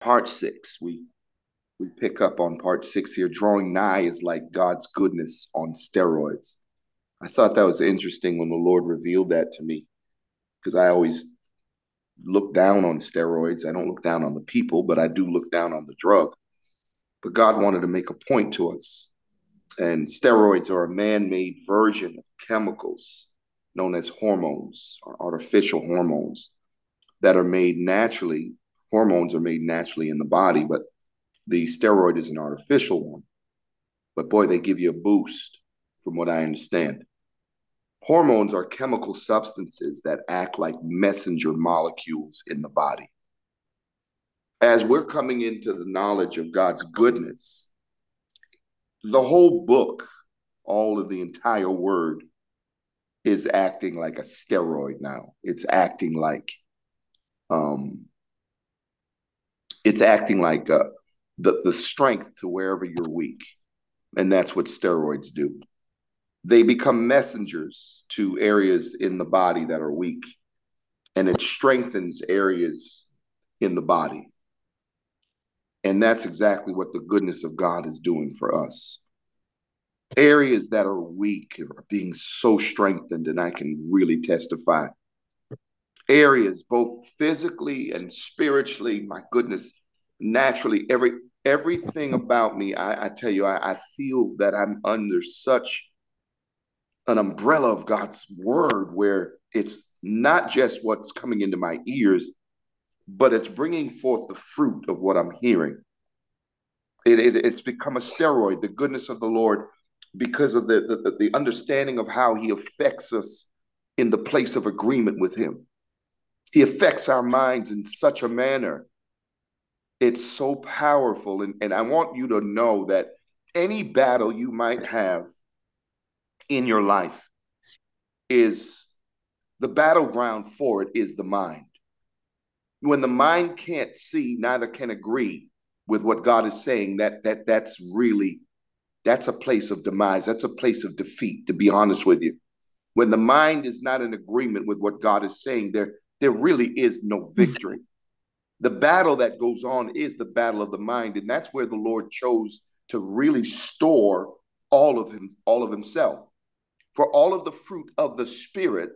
part six. We we pick up on part six here. Drawing nigh is like God's goodness on steroids. I thought that was interesting when the Lord revealed that to me, because I always look down on steroids. I don't look down on the people, but I do look down on the drug. But God wanted to make a point to us. And steroids are a man made version of chemicals known as hormones or artificial hormones that are made naturally. Hormones are made naturally in the body, but the steroid is an artificial one. But boy, they give you a boost, from what I understand. Hormones are chemical substances that act like messenger molecules in the body. As we're coming into the knowledge of God's goodness, the whole book, all of the entire word, is acting like a steroid now. It's acting like, um, it's acting like uh, the the strength to wherever you're weak, and that's what steroids do. They become messengers to areas in the body that are weak and it strengthens areas in the body. And that's exactly what the goodness of god is doing for us. Areas that are weak are being so strengthened and i can really testify areas both physically and spiritually my goodness naturally every everything about me i, I tell you I, I feel that i'm under such an umbrella of God's word where it's not just what's coming into my ears, but it's bringing forth the fruit of what I'm hearing. It, it, it's become a steroid, the goodness of the Lord, because of the, the, the understanding of how He affects us in the place of agreement with Him. He affects our minds in such a manner. It's so powerful. And, and I want you to know that any battle you might have in your life is the battleground for it is the mind. When the mind can't see, neither can agree with what God is saying, that that that's really that's a place of demise. That's a place of defeat, to be honest with you. When the mind is not in agreement with what God is saying, there there really is no victory. The battle that goes on is the battle of the mind, and that's where the Lord chose to really store all of him, all of himself. For all of the fruit of the Spirit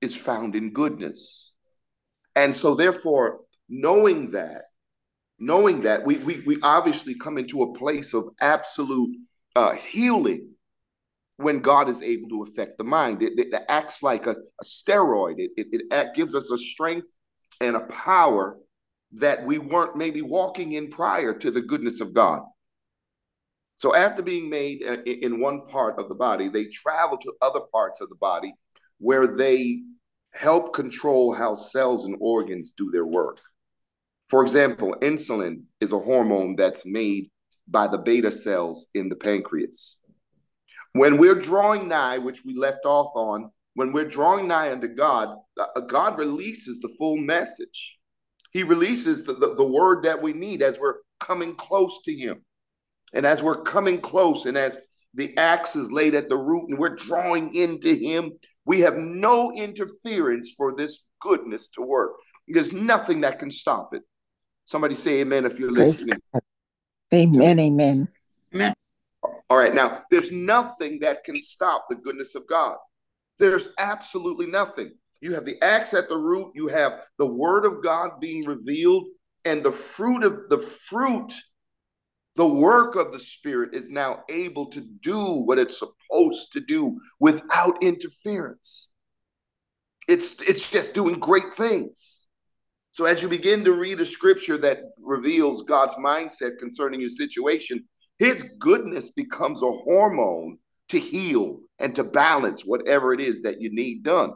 is found in goodness. And so, therefore, knowing that, knowing that, we, we, we obviously come into a place of absolute uh, healing when God is able to affect the mind. It, it acts like a, a steroid, it, it, it gives us a strength and a power that we weren't maybe walking in prior to the goodness of God. So after being made uh, in one part of the body, they travel to other parts of the body where they help control how cells and organs do their work. For example, insulin is a hormone that's made by the beta cells in the pancreas. When we're drawing nigh, which we left off on, when we're drawing nigh unto God, uh, God releases the full message. He releases the, the, the word that we need as we're coming close to Him. And as we're coming close and as the axe is laid at the root and we're drawing into him, we have no interference for this goodness to work. There's nothing that can stop it. Somebody say amen if you're listening. Amen, amen. Amen. All right, now there's nothing that can stop the goodness of God. There's absolutely nothing. You have the axe at the root, you have the word of God being revealed, and the fruit of the fruit the work of the Spirit is now able to do what it's supposed to do without interference. It's, it's just doing great things. So, as you begin to read a scripture that reveals God's mindset concerning your situation, His goodness becomes a hormone to heal and to balance whatever it is that you need done.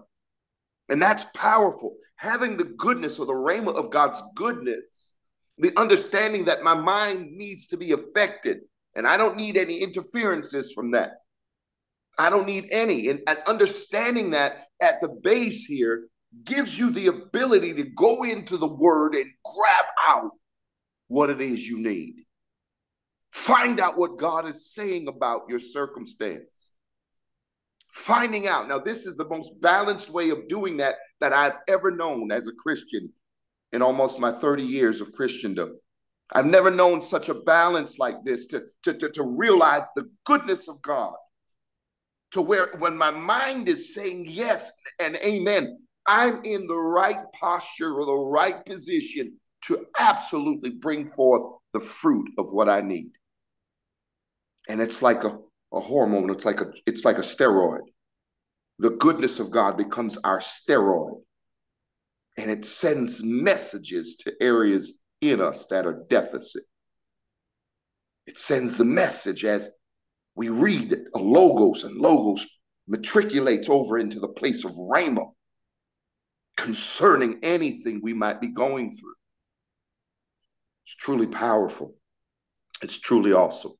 And that's powerful. Having the goodness or the rhema of God's goodness the understanding that my mind needs to be affected and I don't need any interferences from that. I don't need any. And, and, understanding that at the base here gives you the ability to go into the word and grab out what it is you need. Find out what God is saying about your circumstance. Finding out. Now, this is the most balanced way of doing that that I've ever known as a Christian in almost my 30 years of Christendom. I've never known such a balance like this to, to, to, to realize the goodness of God. To where when my mind is saying yes and amen, I'm in the right posture or the right position to absolutely bring forth the fruit of what I need. And it's like a, a hormone, it's like a it's like a steroid. The goodness of God becomes our steroid. And it sends messages to areas in us that are deficit. It sends the message as we read a logos and logos matriculates over into the place of rhema concerning anything we might be going through. It's truly powerful. It's truly awesome.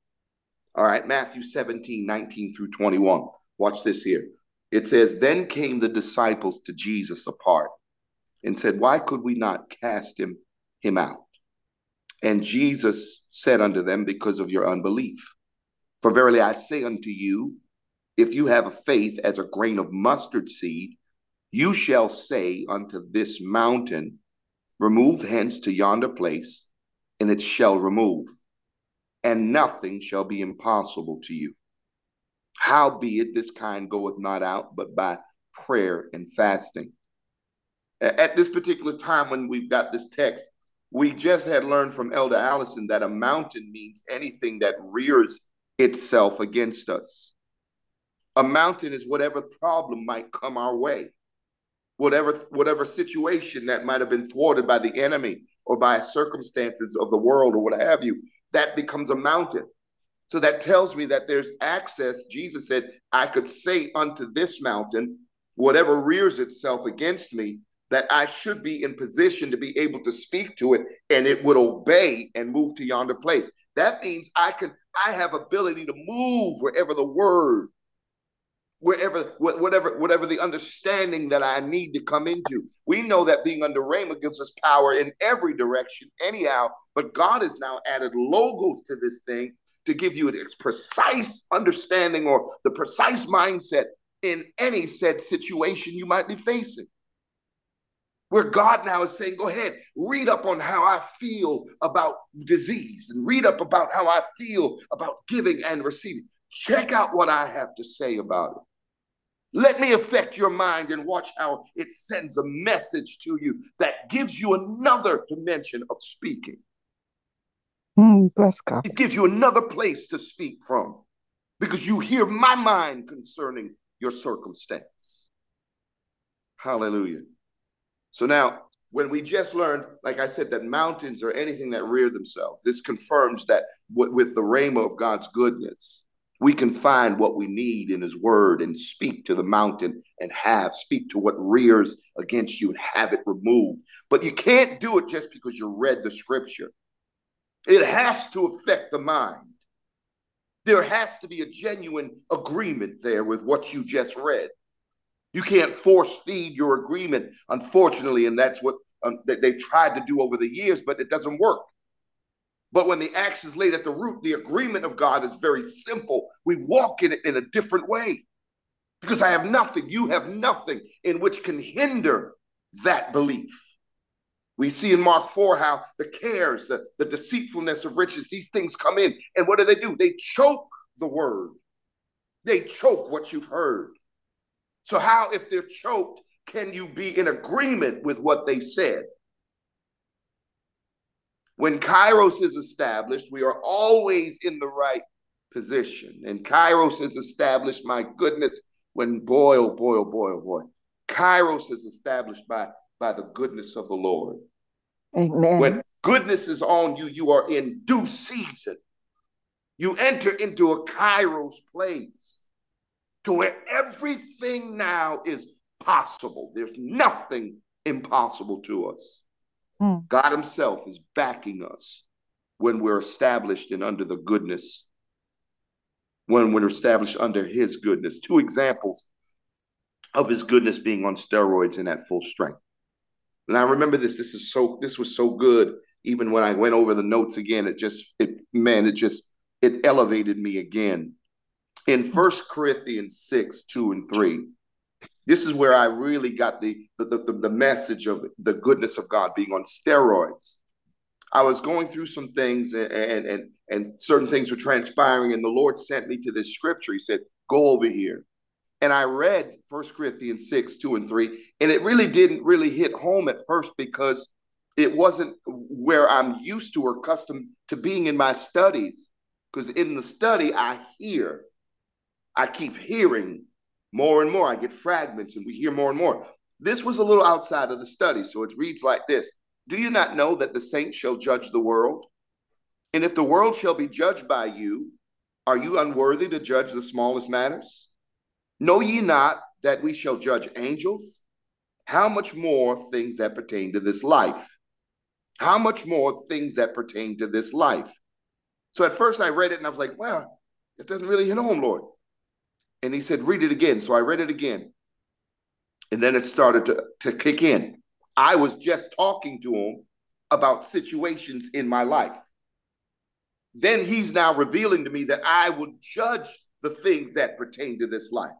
All right, Matthew 17, 19 through 21. Watch this here. It says, Then came the disciples to Jesus apart and said, Why could we not cast him, him out? And Jesus said unto them, Because of your unbelief. For verily I say unto you, if you have a faith as a grain of mustard seed, you shall say unto this mountain, Remove hence to yonder place, and it shall remove, and nothing shall be impossible to you. Howbeit this kind goeth not out but by prayer and fasting. At this particular time, when we've got this text, we just had learned from Elder Allison that a mountain means anything that rears itself against us. A mountain is whatever problem might come our way, whatever whatever situation that might have been thwarted by the enemy or by circumstances of the world or what have you. That becomes a mountain. So that tells me that there's access. Jesus said, I could say unto this mountain, whatever rears itself against me, that I should be in position to be able to speak to it and it would obey and move to yonder place. That means I can I have ability to move wherever the word wherever whatever whatever the understanding that I need to come into. We know that being under Rhema gives us power in every direction anyhow, but God has now added logos to this thing to give you its precise understanding or the precise mindset in any said situation you might be facing where God now is saying, go ahead, read up on how I feel about disease and read up about how I feel about giving and receiving. Check out what I have to say about it. Let me affect your mind and watch how it sends a message to you that gives you another dimension of speaking. Mm, bless God. It gives you another place to speak from because you hear my mind concerning your circumstance. Hallelujah. So now, when we just learned, like I said, that mountains are anything that rear themselves, this confirms that with the rhema of God's goodness, we can find what we need in His Word and speak to the mountain and have, speak to what rears against you and have it removed. But you can't do it just because you read the scripture, it has to affect the mind. There has to be a genuine agreement there with what you just read. You can't force feed your agreement, unfortunately, and that's what um, they, they've tried to do over the years, but it doesn't work. But when the axe is laid at the root, the agreement of God is very simple. We walk in it in a different way because I have nothing, you have nothing in which can hinder that belief. We see in Mark 4 how the cares, the, the deceitfulness of riches, these things come in. And what do they do? They choke the word, they choke what you've heard. So, how, if they're choked, can you be in agreement with what they said? When kairos is established, we are always in the right position. And kairos is established, my goodness, when boy, oh boy, oh boy, oh boy. Kairos is established by, by the goodness of the Lord. Amen. When goodness is on you, you are in due season. You enter into a kairos place to where everything now is possible. There's nothing impossible to us. Mm. God Himself is backing us when we're established and under the goodness, when we're established under His goodness. Two examples of His goodness being on steroids and at full strength. And I remember this. This is so. This was so good. Even when I went over the notes again, it just, it man, it just, it elevated me again in First Corinthians 6, 2 and 3, this is where I really got the, the, the, the message of the goodness of God being on steroids. I was going through some things and, and, and, certain things were transpiring, and the Lord sent me to this scripture. He said, Go over here. And I read First Corinthians 6, 2 and 3, and it really didn't really hit home at first because it wasn't where I'm used to or accustomed to being in my studies. Because in the study, I hear, I keep hearing more and more. I get fragments and we hear more and more. This was a little outside of the study. So it reads like this Do you not know that the saints shall judge the world? And if the world shall be judged by you, are you unworthy to judge the smallest matters? Know ye not that we shall judge angels? How much more things that pertain to this life? How much more things that pertain to this life? So at first I read it and I was like, well, it doesn't really hit home, Lord. And he said, read it again. So I read it again. And then it started to, to kick in. I was just talking to him about situations in my life. Then he's now revealing to me that I would judge the things that pertain to this life.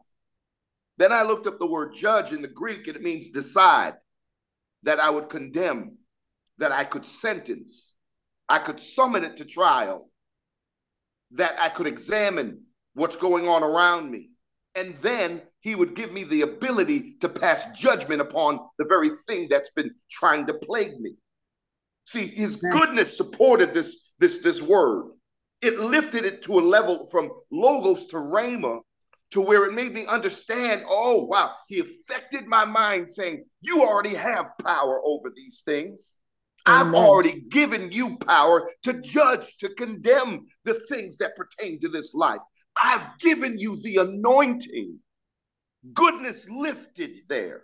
Then I looked up the word judge in the Greek, and it means decide, that I would condemn, that I could sentence, I could summon it to trial, that I could examine what's going on around me. And then he would give me the ability to pass judgment upon the very thing that's been trying to plague me. See, his goodness supported this, this, this word. It lifted it to a level from logos to rhema to where it made me understand oh, wow, he affected my mind saying, You already have power over these things. Amen. I've already given you power to judge, to condemn the things that pertain to this life. I've given you the anointing. Goodness lifted there.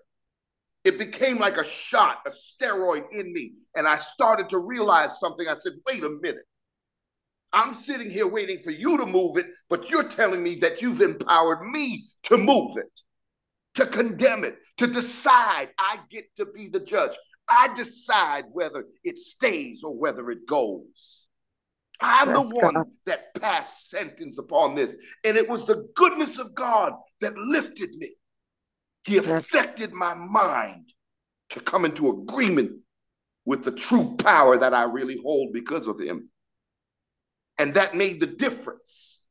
It became like a shot, a steroid in me. And I started to realize something. I said, wait a minute. I'm sitting here waiting for you to move it, but you're telling me that you've empowered me to move it, to condemn it, to decide I get to be the judge. I decide whether it stays or whether it goes. I'm the one God. that passed sentence upon this. And it was the goodness of God that lifted me. He affected my mind to come into agreement with the true power that I really hold because of him. And that made the difference.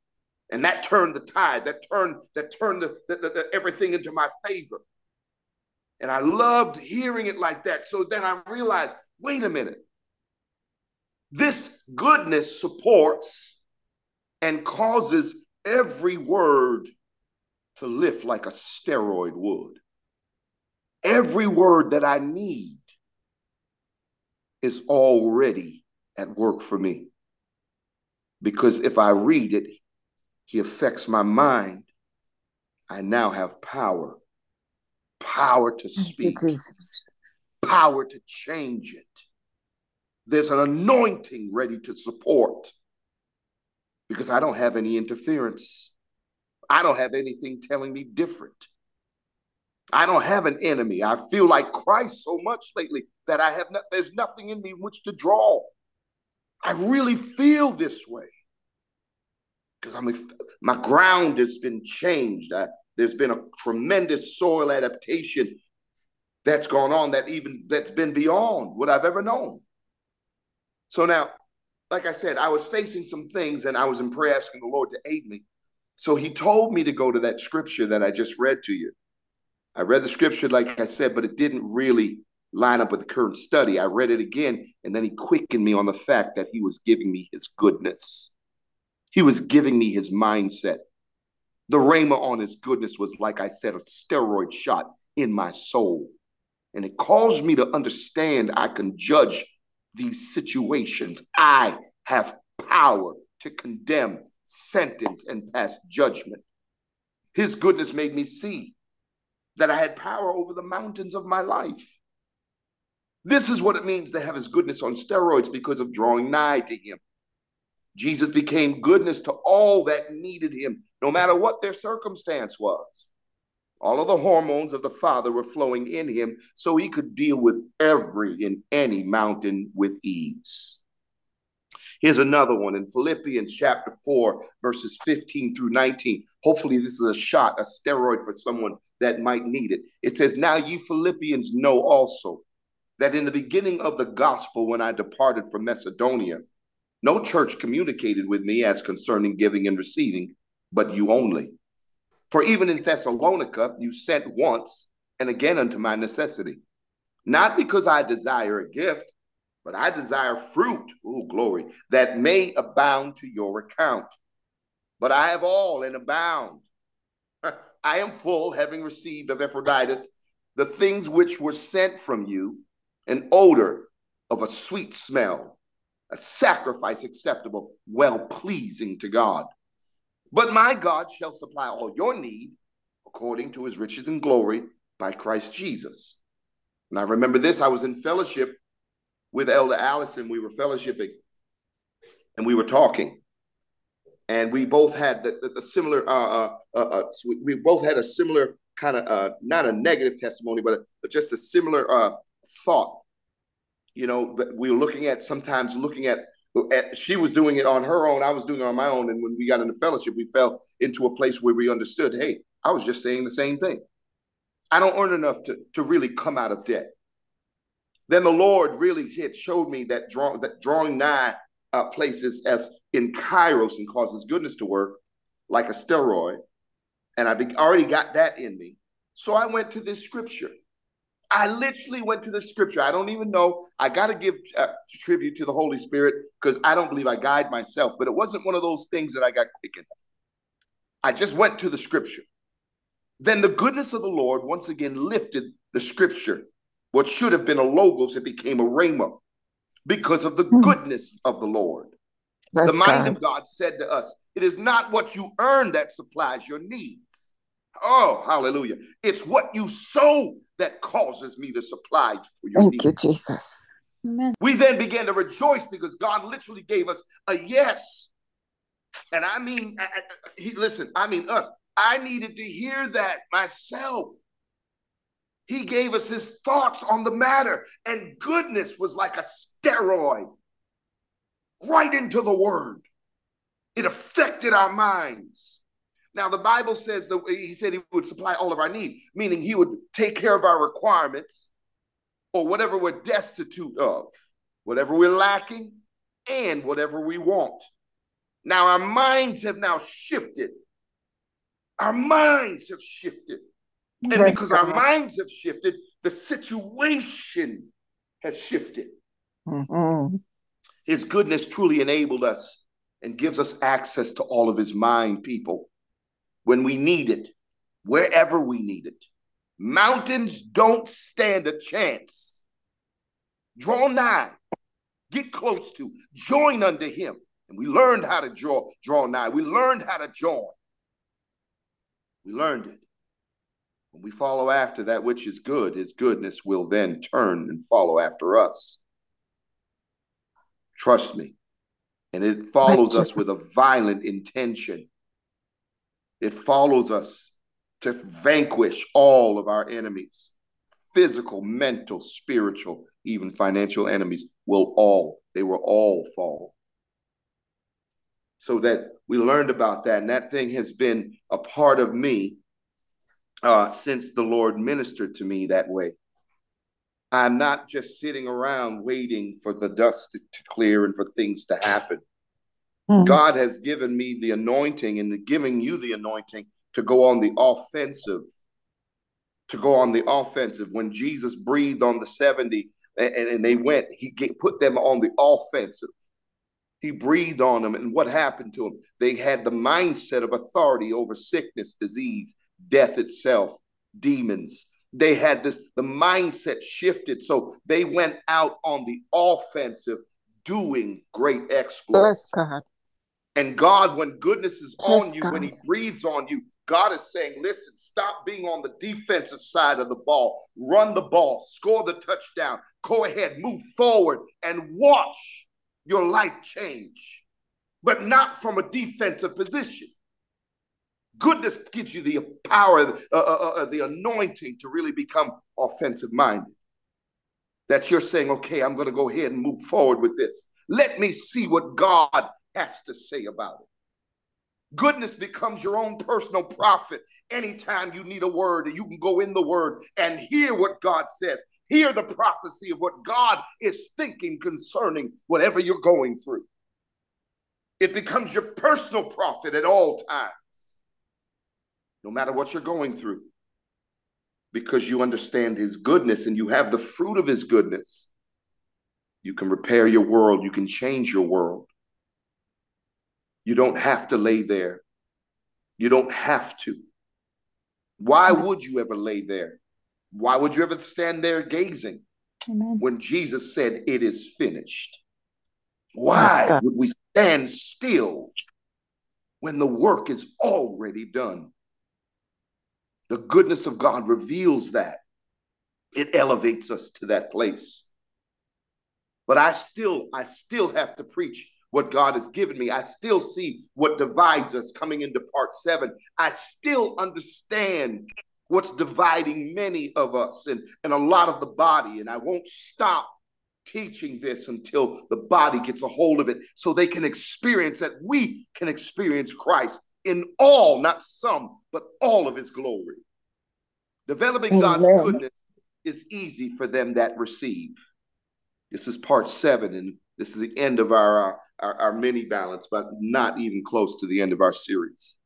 And that turned the tide, that turned, that turned the, the, the, everything into my favor. And I loved hearing it like that. So then I realized wait a minute. This goodness supports and causes every word to lift like a steroid would. Every word that I need is already at work for me. Because if I read it, he affects my mind. I now have power power to speak, power to change it. There's an anointing ready to support because I don't have any interference. I don't have anything telling me different. I don't have an enemy. I feel like Christ so much lately that I have not, there's nothing in me which to draw. I really feel this way because I'm my ground has been changed. I, there's been a tremendous soil adaptation that's gone on that even that's been beyond what I've ever known. So now, like I said, I was facing some things and I was in prayer asking the Lord to aid me. So he told me to go to that scripture that I just read to you. I read the scripture, like I said, but it didn't really line up with the current study. I read it again, and then he quickened me on the fact that he was giving me his goodness. He was giving me his mindset. The rhema on his goodness was, like I said, a steroid shot in my soul. And it caused me to understand I can judge these situations. I have power to condemn, sentence, and pass judgment. His goodness made me see that I had power over the mountains of my life. This is what it means to have his goodness on steroids because of drawing nigh to him. Jesus became goodness to all that needed him, no matter what their circumstance was. All of the hormones of the Father were flowing in him so he could deal with every and any mountain with ease. Here's another one in Philippians chapter 4, verses 15 through 19. Hopefully, this is a shot, a steroid for someone that might need it. It says, Now you Philippians know also that in the beginning of the gospel, when I departed from Macedonia, no church communicated with me as concerning giving and receiving, but you only. For even in Thessalonica, you sent once and again unto my necessity. Not because I desire a gift, but I desire fruit, oh glory, that may abound to your account. But I have all and abound. I am full, having received of Epaphroditus the things which were sent from you, an odor of a sweet smell, a sacrifice acceptable, well pleasing to God. But my God shall supply all your need according to his riches and glory by Christ Jesus. And I remember this, I was in fellowship with Elder Allison. We were fellowshipping and we were talking. And we both had the, the, the similar, uh, uh, uh, uh we both had a similar kind of, uh, not a negative testimony, but, but just a similar uh, thought. You know, we were looking at sometimes looking at, she was doing it on her own, I was doing it on my own. And when we got into fellowship, we fell into a place where we understood, hey, I was just saying the same thing. I don't earn enough to, to really come out of debt. Then the Lord really hit, showed me that, draw, that drawing nigh uh, places as in Kairos and causes goodness to work like a steroid. And I be, already got that in me. So I went to this scripture. I literally went to the scripture. I don't even know. I got to give uh, tribute to the Holy Spirit because I don't believe I guide myself, but it wasn't one of those things that I got quickened. I just went to the scripture. Then the goodness of the Lord once again lifted the scripture. What should have been a logos, it became a rhema because of the hmm. goodness of the Lord. That's the mind God. of God said to us, It is not what you earn that supplies your needs. Oh, hallelujah. It's what you sow that causes me to supply for your Thank needs. you, Jesus. Amen. We then began to rejoice because God literally gave us a yes. And I mean, I, I, he, listen, I mean us. I needed to hear that myself. He gave us his thoughts on the matter, and goodness was like a steroid right into the word. It affected our minds. Now, the Bible says that he said he would supply all of our need, meaning he would take care of our requirements or whatever we're destitute of, whatever we're lacking, and whatever we want. Now, our minds have now shifted our minds have shifted. And yes, because our minds have shifted, the situation has shifted. Mm-hmm. His goodness truly enabled us and gives us access to all of his mind, people, when we need it, wherever we need it. Mountains don't stand a chance. Draw nigh, get close to, join under him. And we learned how to draw, draw nigh. We learned how to join. We learned it. When we follow after that which is good, his goodness will then turn and follow after us. Trust me. And it follows us with a violent intention. It follows us to vanquish all of our enemies physical, mental, spiritual, even financial enemies will all, they will all fall so that we learned about that. And that thing has been a part of me uh, since the Lord ministered to me that way. I'm not just sitting around waiting for the dust to, to clear and for things to happen. Mm-hmm. God has given me the anointing and giving you the anointing to go on the offensive. To go on the offensive. When Jesus breathed on the 70 and, and they went, he put them on the offensive. He breathed on them. And what happened to them? They had the mindset of authority over sickness, disease, death itself, demons. They had this, the mindset shifted. So they went out on the offensive doing great exploits. Bless God. And God, when goodness is on you, God. when He breathes on you, God is saying, listen, stop being on the defensive side of the ball. Run the ball, score the touchdown. Go ahead, move forward, and watch your life change, but not from a defensive position. Goodness gives you the power, uh, uh, uh, uh, the anointing to really become offensive minded. That you're saying, okay, I'm going to go ahead and move forward with this. Let me see what God has to say about it. Goodness becomes your own personal prophet anytime you need a word, and you can go in the word and hear what God says. hear the prophecy of what God is thinking concerning whatever you're going through. It becomes your personal prophet at all times, no matter what you're going through, because you understand his goodness and you have the fruit of his goodness. You can repair your world, you can change your world. You don't have to lay there. You don't have to. Why would you ever lay there? Why would you ever stand there gazing Amen. when Jesus said, It is finished? Why would we stand still when the work is already done? The goodness of God reveals that. It elevates us to that place. But I still, I still have to preach what God has given me. I still see what divides us coming into part seven. I still understand what's dividing many of us and, and a lot of the body. And I won't stop teaching this until the body gets a hold of it so they can experience that we can experience Christ in all, not some, but all of his glory. Developing Amen. God's goodness is easy for them that receive. This is part seven, and this is the end of our, uh, our, our mini balance, but not even close to the end of our series.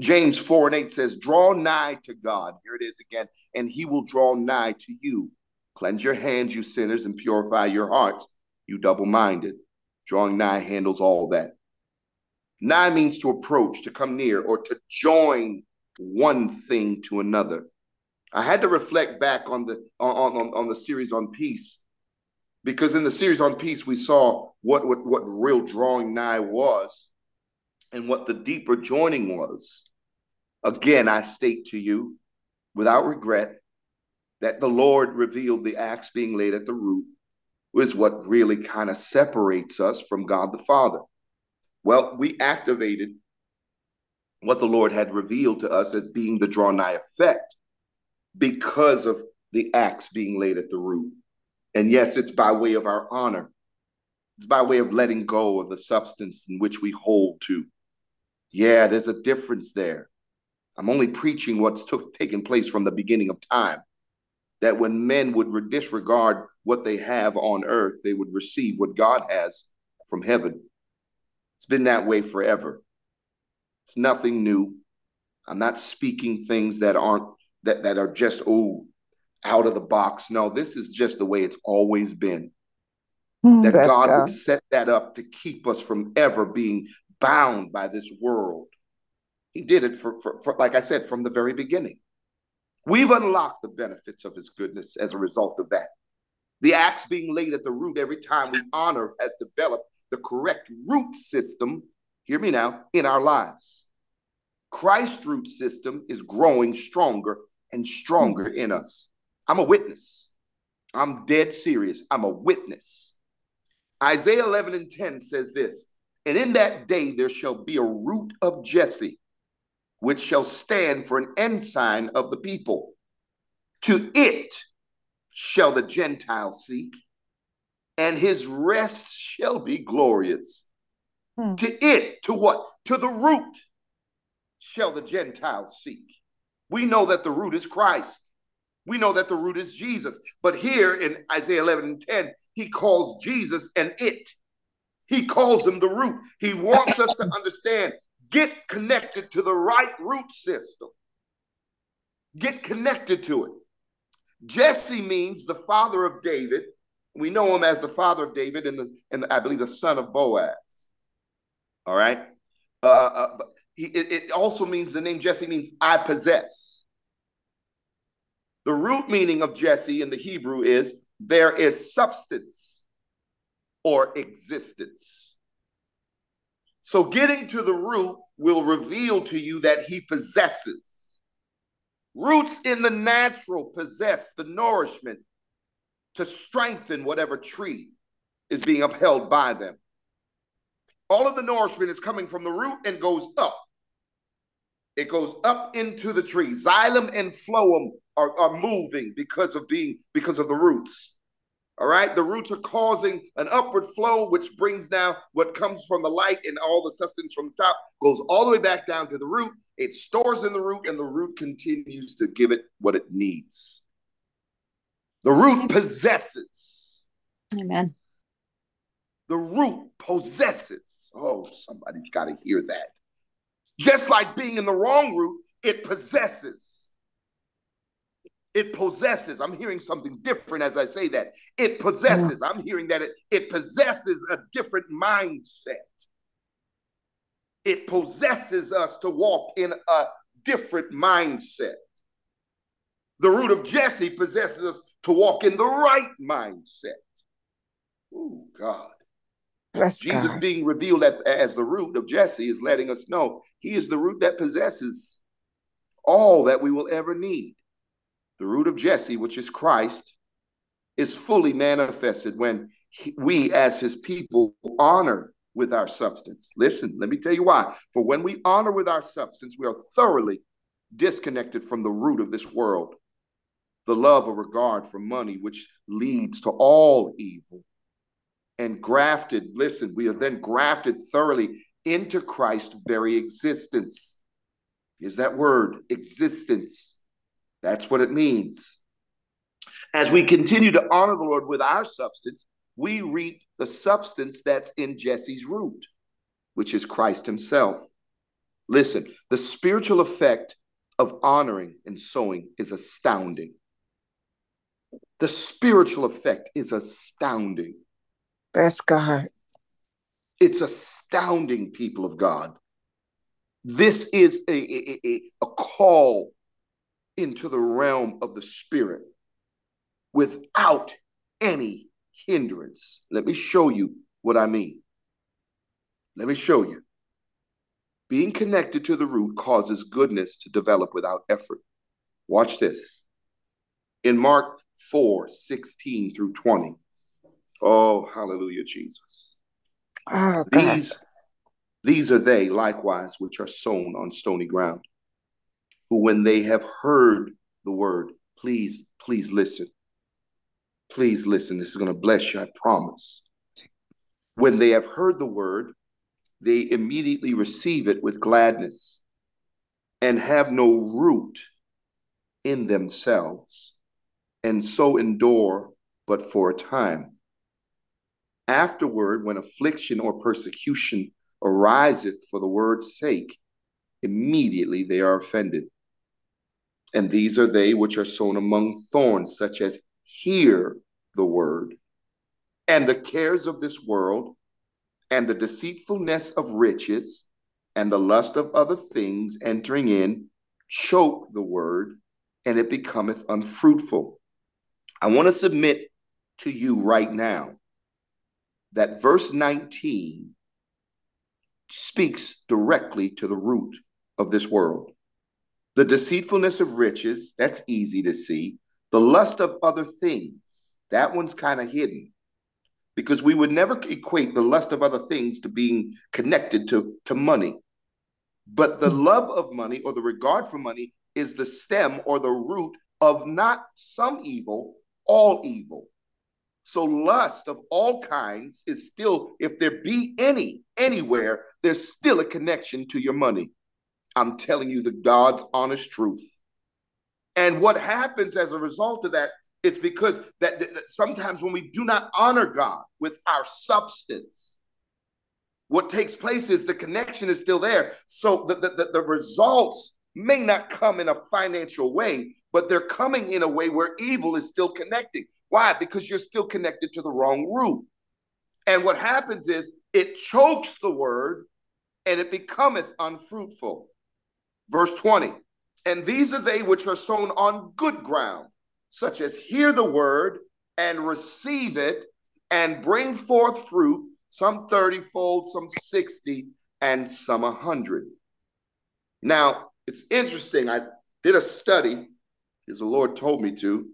James 4 and 8 says, Draw nigh to God. Here it is again, and he will draw nigh to you. Cleanse your hands, you sinners, and purify your hearts, you double minded. Drawing nigh handles all that. Nigh means to approach, to come near, or to join one thing to another. I had to reflect back on the on, on, on the series on peace because in the series on peace we saw what, what what real drawing nigh was and what the deeper joining was. Again i state to you without regret that the lord revealed the axe being laid at the root was what really kind of separates us from god the father. Well we activated what the lord had revealed to us as being the draw nigh effect because of the axe being laid at the root and yes, it's by way of our honor. It's by way of letting go of the substance in which we hold to. Yeah, there's a difference there. I'm only preaching what's took, taken place from the beginning of time. That when men would disregard what they have on earth, they would receive what God has from heaven. It's been that way forever. It's nothing new. I'm not speaking things that aren't that that are just oh out of the box. No, this is just the way it's always been. Mm, that God, God would set that up to keep us from ever being bound by this world. He did it for, for, for, like I said, from the very beginning. We've unlocked the benefits of his goodness as a result of that. The axe being laid at the root every time we honor has developed the correct root system, hear me now, in our lives. Christ's root system is growing stronger and stronger in us. I'm a witness. I'm dead serious. I'm a witness. Isaiah 11 and 10 says this And in that day there shall be a root of Jesse, which shall stand for an ensign of the people. To it shall the Gentiles seek, and his rest shall be glorious. Hmm. To it, to what? To the root shall the Gentiles seek. We know that the root is Christ. We know that the root is Jesus. But here in Isaiah 11 and 10, he calls Jesus an it. He calls him the root. He wants us to understand get connected to the right root system, get connected to it. Jesse means the father of David. We know him as the father of David and, the, and the, I believe the son of Boaz. All right. Uh, uh, he, it, it also means the name Jesse means I possess. The root meaning of Jesse in the Hebrew is there is substance or existence. So getting to the root will reveal to you that he possesses. Roots in the natural possess the nourishment to strengthen whatever tree is being upheld by them. All of the nourishment is coming from the root and goes up. It goes up into the tree. Xylem and phloem are, are moving because of being because of the roots. All right, the roots are causing an upward flow, which brings down what comes from the light and all the sustenance from the top goes all the way back down to the root. It stores in the root, and the root continues to give it what it needs. The root possesses. Amen. The root possesses. Oh, somebody's got to hear that. Just like being in the wrong root, it possesses. It possesses. I'm hearing something different as I say that. It mm. possesses. I'm hearing that it, it possesses a different mindset. It possesses us to walk in a different mindset. The root of Jesse possesses us to walk in the right mindset. Oh, God. Bless Jesus God. being revealed at, as the root of Jesse is letting us know he is the root that possesses all that we will ever need. The root of Jesse, which is Christ, is fully manifested when he, we, as his people, honor with our substance. Listen, let me tell you why. For when we honor with our substance, we are thoroughly disconnected from the root of this world, the love or regard for money, which leads to all evil. And grafted, listen, we are then grafted thoroughly into Christ's very existence. Is that word, existence. That's what it means. As we continue to honor the Lord with our substance, we reap the substance that's in Jesse's root, which is Christ himself. Listen, the spiritual effect of honoring and sowing is astounding. The spiritual effect is astounding. That's God. It's astounding, people of God. This is a, a, a, a call into the realm of the spirit without any hindrance. Let me show you what I mean. Let me show you. Being connected to the root causes goodness to develop without effort. Watch this. In Mark 4 16 through 20. Oh, hallelujah, Jesus. Oh, These, these are they likewise which are sown on stony ground, who when they have heard the word, please, please listen. Please listen. This is going to bless you, I promise. When they have heard the word, they immediately receive it with gladness and have no root in themselves, and so endure but for a time. Afterward, when affliction or persecution ariseth for the word's sake, immediately they are offended. And these are they which are sown among thorns, such as hear the word, and the cares of this world, and the deceitfulness of riches, and the lust of other things entering in, choke the word, and it becometh unfruitful. I want to submit to you right now that verse 19 speaks directly to the root of this world. The deceitfulness of riches, that's easy to see. The lust of other things, that one's kind of hidden because we would never equate the lust of other things to being connected to, to money. But the hmm. love of money or the regard for money is the stem or the root of not some evil, all evil. So lust of all kinds is still, if there be any, anywhere, there's still a connection to your money. I'm telling you the God's honest truth. And what happens as a result of that, it's because that, that sometimes when we do not honor God with our substance, what takes place is the connection is still there. So the, the, the results may not come in a financial way, but they're coming in a way where evil is still connecting. Why? Because you're still connected to the wrong root. And what happens is it chokes the word and it becometh unfruitful. Verse 20, and these are they which are sown on good ground, such as hear the word and receive it and bring forth fruit, some 30 fold, some 60, and some a 100. Now, it's interesting. I did a study, as the Lord told me to,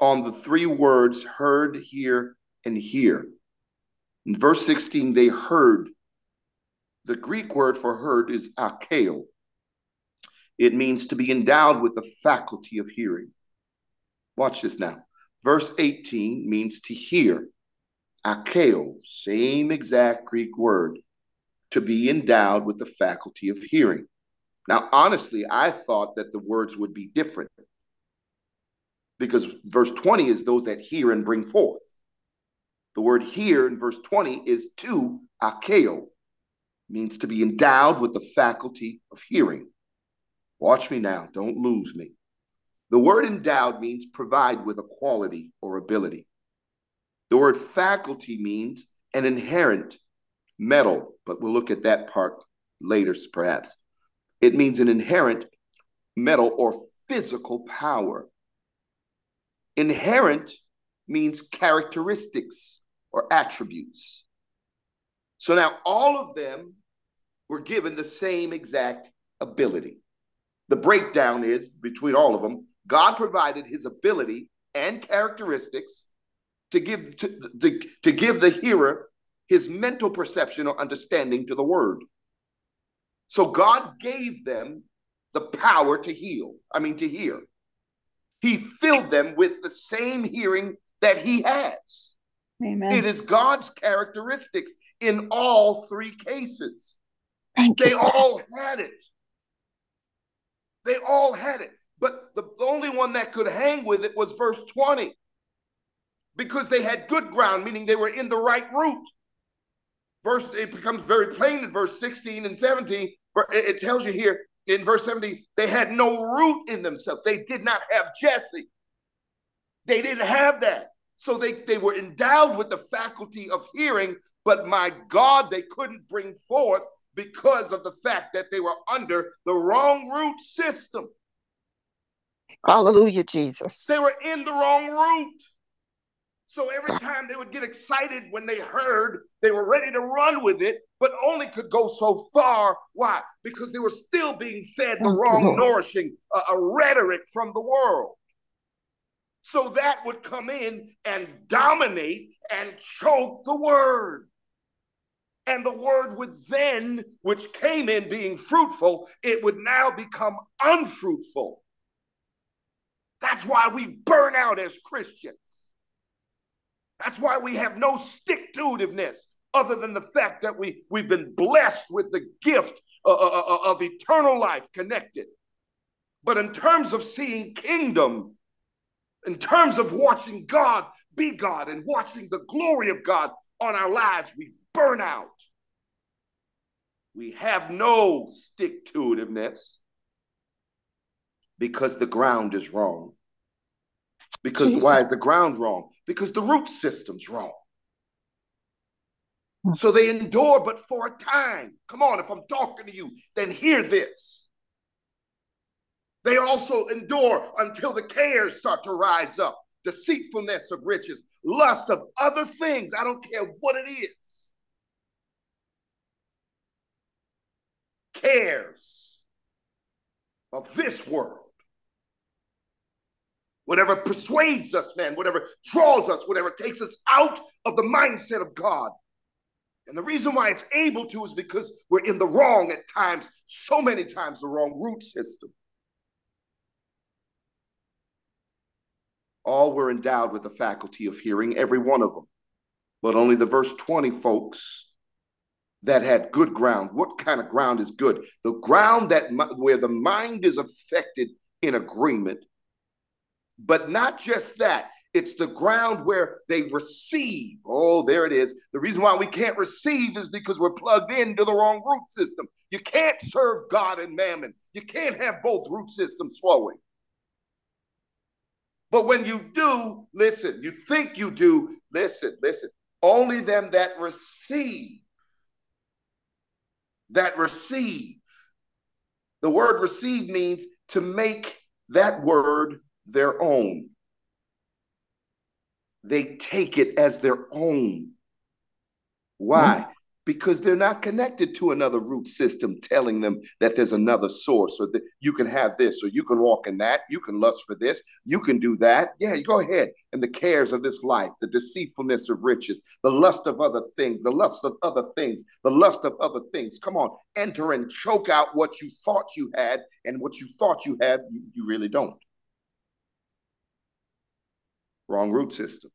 on the three words heard, hear, and hear. In verse 16, they heard. The Greek word for heard is akeo. It means to be endowed with the faculty of hearing. Watch this now. Verse 18 means to hear. Akeo, same exact Greek word, to be endowed with the faculty of hearing. Now, honestly, I thought that the words would be different. because verse 20 is those that hear and bring forth. The word hear in verse 20 is to akeo, means to be endowed with the faculty of hearing. Watch me now, don't lose me. The word endowed means provide with a quality or ability. The word faculty means an inherent metal, but we'll look at that part later, perhaps. It means an inherent metal or physical power. Inherent means characteristics or attributes. So now all of them were given the same exact ability. The breakdown is between all of them, God provided his ability and characteristics to give to, to, to give the hearer his mental perception or understanding to the word. So God gave them the power to heal, I mean, to hear. He filled them with the same hearing that he has. Amen. It is God's characteristics in all three cases. Thank they you. all had it. They all had it. But the only one that could hang with it was verse 20 because they had good ground, meaning they were in the right root. Verse, it becomes very plain in verse 16 and 17. It tells you here in verse 17, they had no root in themselves. They did not have Jesse. They didn't have that. So they, they were endowed with the faculty of hearing, but my God, they couldn't bring forth because of the fact that they were under the wrong root system. Hallelujah, Jesus. They were in the wrong root. So every time they would get excited when they heard, they were ready to run with it, but only could go so far. Why? Because they were still being fed the wrong nourishing, uh, a rhetoric from the world. So that would come in and dominate and choke the word. And the word would then, which came in being fruitful, it would now become unfruitful. That's why we burn out as Christians. That's why we have no stick to other than the fact that we, we've been blessed with the gift of, uh, uh, uh, of eternal life connected. But in terms of seeing kingdom, in terms of watching God be God and watching the glory of God on our lives, we burn out. We have no stick to itiveness because the ground is wrong. Because Jesus. why is the ground wrong? Because the root system's wrong. Hmm. So they endure, but for a time. Come on, if I'm talking to you, then hear this. They also endure until the cares start to rise up deceitfulness of riches, lust of other things. I don't care what it is. Cares of this world whatever persuades us, man, whatever draws us, whatever takes us out of the mindset of God. And the reason why it's able to is because we're in the wrong at times, so many times, the wrong root system. All were endowed with the faculty of hearing, every one of them. But only the verse 20 folks that had good ground. What kind of ground is good? The ground that where the mind is affected in agreement but not just that, it's the ground where they receive. Oh, there it is. The reason why we can't receive is because we're plugged into the wrong root system. You can't serve God and mammon, you can't have both root systems flowing. But when you do, listen, you think you do, listen, listen. Only them that receive, that receive. The word receive means to make that word their own. They take it as their own. Why? Mm-hmm. Because they're not connected to another root system telling them that there's another source or that you can have this or you can walk in that, you can lust for this, you can do that. Yeah, go ahead. And the cares of this life, the deceitfulness of riches, the lust of other things, the lust of other things, the lust of other things. Come on, enter and choke out what you thought you had, and what you thought you had, you, you really don't. Wrong root system.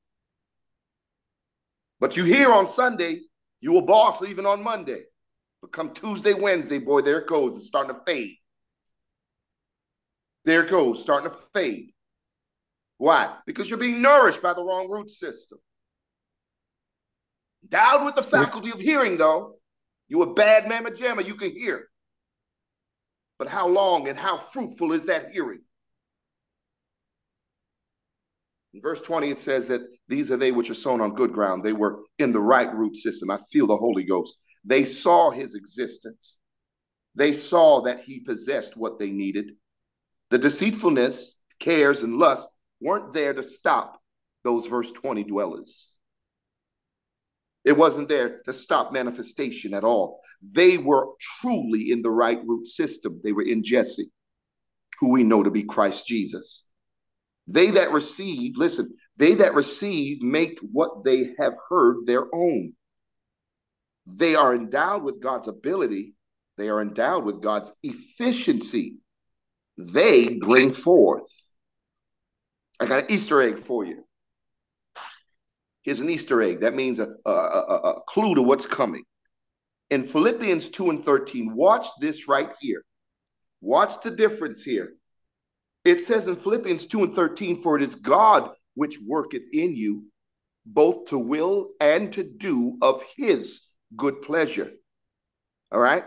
But you hear on Sunday, you a boss even on Monday. But come Tuesday, Wednesday, boy, there it goes. It's starting to fade. There it goes, starting to fade. Why? Because you're being nourished by the wrong root system. Endowed with the faculty of hearing, though, you a bad mamma jamma, you can hear. But how long and how fruitful is that hearing? In verse 20, it says that these are they which are sown on good ground. They were in the right root system. I feel the Holy Ghost. They saw his existence. They saw that he possessed what they needed. The deceitfulness, cares, and lust weren't there to stop those verse 20 dwellers. It wasn't there to stop manifestation at all. They were truly in the right root system. They were in Jesse, who we know to be Christ Jesus. They that receive, listen, they that receive make what they have heard their own. They are endowed with God's ability, they are endowed with God's efficiency. They bring forth. I got an Easter egg for you. Here's an Easter egg. That means a, a, a, a clue to what's coming. In Philippians 2 and 13, watch this right here. Watch the difference here. It says in Philippians 2 and 13, For it is God which worketh in you, both to will and to do of his good pleasure. All right?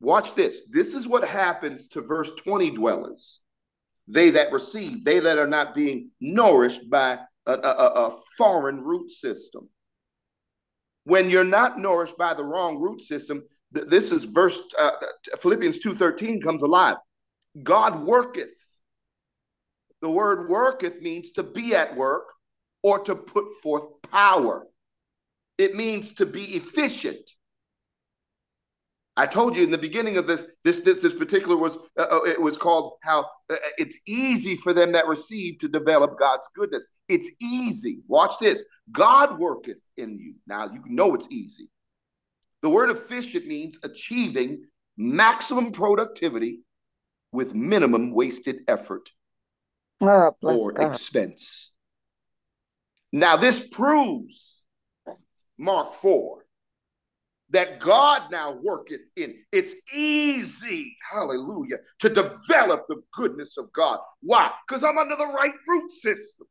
Watch this. This is what happens to verse 20 dwellers. They that receive, they that are not being nourished by a, a, a foreign root system. When you're not nourished by the wrong root system, this is verse uh, Philippians 2:13 comes alive. God worketh the word worketh means to be at work or to put forth power. It means to be efficient. I told you in the beginning of this, this this, this particular was uh, uh it was called how uh, it's easy for them that receive to develop God's goodness. It's easy. Watch this. God worketh in you. Now you know it's easy. The word efficient means achieving maximum productivity with minimum wasted effort Oh, or God. expense. Now, this proves, Mark 4, that God now worketh in. It's easy, hallelujah, to develop the goodness of God. Why? Because I'm under the right root system.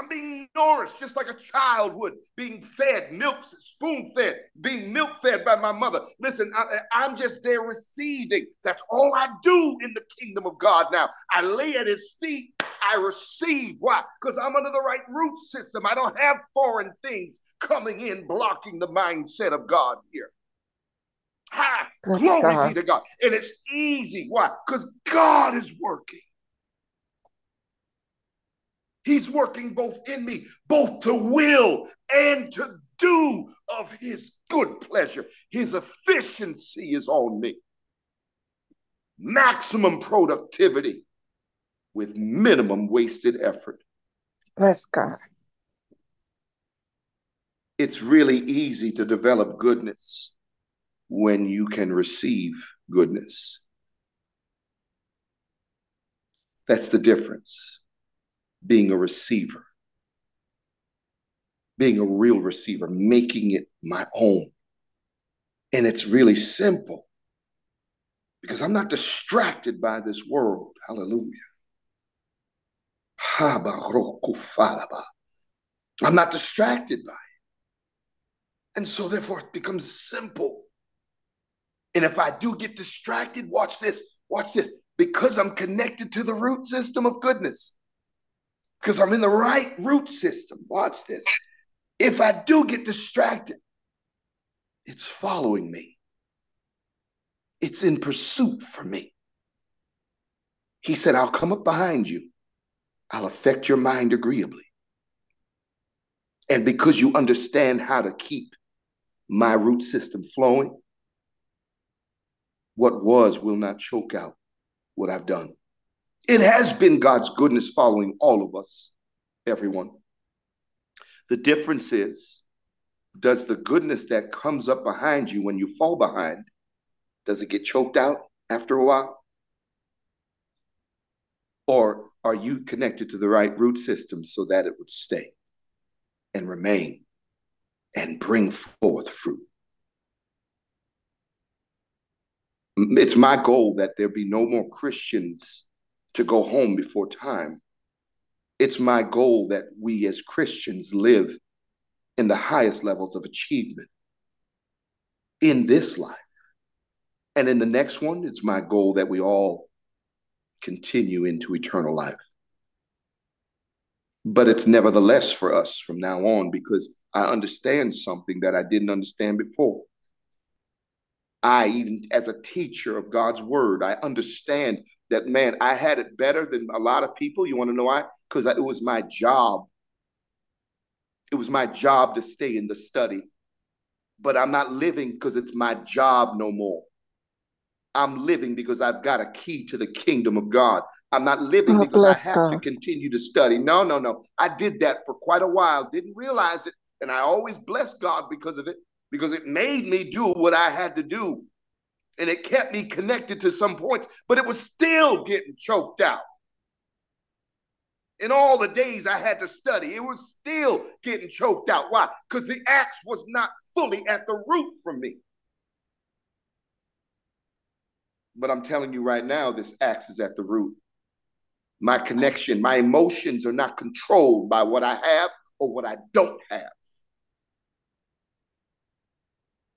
I'm being nourished just like a child would, being fed, milk, spoon fed, being milk fed by my mother. Listen, I, am just there receiving. That's all I do in the kingdom of God now. I lay at his feet, I receive. Why? Because I'm under the right root system. I don't have foreign things coming in, blocking the mindset of God here. Ha! Glory God. be to God. And it's easy. Why? Because God is working. He's working both in me, both to will and to do of his good pleasure. His efficiency is on me. Maximum productivity with minimum wasted effort. Bless God. It's really easy to develop goodness when you can receive goodness. That's the difference being a receiver, being a real receiver, making it my own. And it's really simple because I'm not distracted by this world. Hallelujah. I'm not distracted by it. And so, therefore, it becomes simple. And if I do get distracted, watch this, watch this, because I'm connected to the root system of goodness because I'm in the right root system. Watch this. If I do get distracted, it's following me, it's in pursuit for me. He said, I'll come up behind you, I'll affect your mind agreeably. And because you understand how to keep my root system flowing, what was will not choke out what I've done. It has been God's goodness following all of us, everyone. The difference is, does the goodness that comes up behind you when you fall behind, does it get choked out after a while? Or are you connected to the right root system so that it would stay and remain and bring forth fruit? It's my goal that there be no more Christians to go home before time. It's my goal that we as Christians live in the highest levels of achievement in this life. And in the next one, it's my goal that we all continue into eternal life. But it's nevertheless for us from now on because I understand something that I didn't understand before. I, even as a teacher of God's word, I understand that, man, I had it better than a lot of people. You want to know why? Because it was my job. It was my job to stay in the study. But I'm not living because it's my job no more. I'm living because I've got a key to the kingdom of God. I'm not living Oh, because I have God. to continue to study. No, no, no. I did that for quite a while, didn't realize it. And I always bless God because of it, because it made me do what I had to do. And it kept me connected to some points, but it was still getting choked out. In all the days I had to study, it was still getting choked out. Why? Because the axe was not fully at the root for me. But I'm telling you right now, this axe is at the root. My connection, my emotions are not controlled by what I have or what I don't have.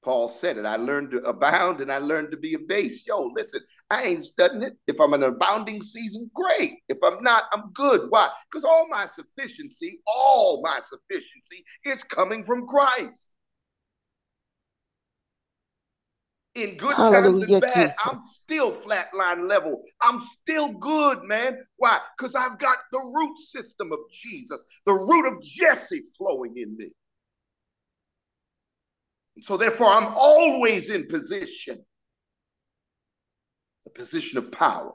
Paul said it. I learned to abound and I learned to be abased. Yo, listen, I ain't studying it. If I'm in an abounding season, great. If I'm not, I'm good. Why? Because all my sufficiency, all my sufficiency is coming from Christ. In good times and bad, I'm Jesus. still flatline level. I'm still good, man. Why? Because I've got the root system of Jesus, the root of Jesse flowing in me. So therefore, I'm always in position, the position of power,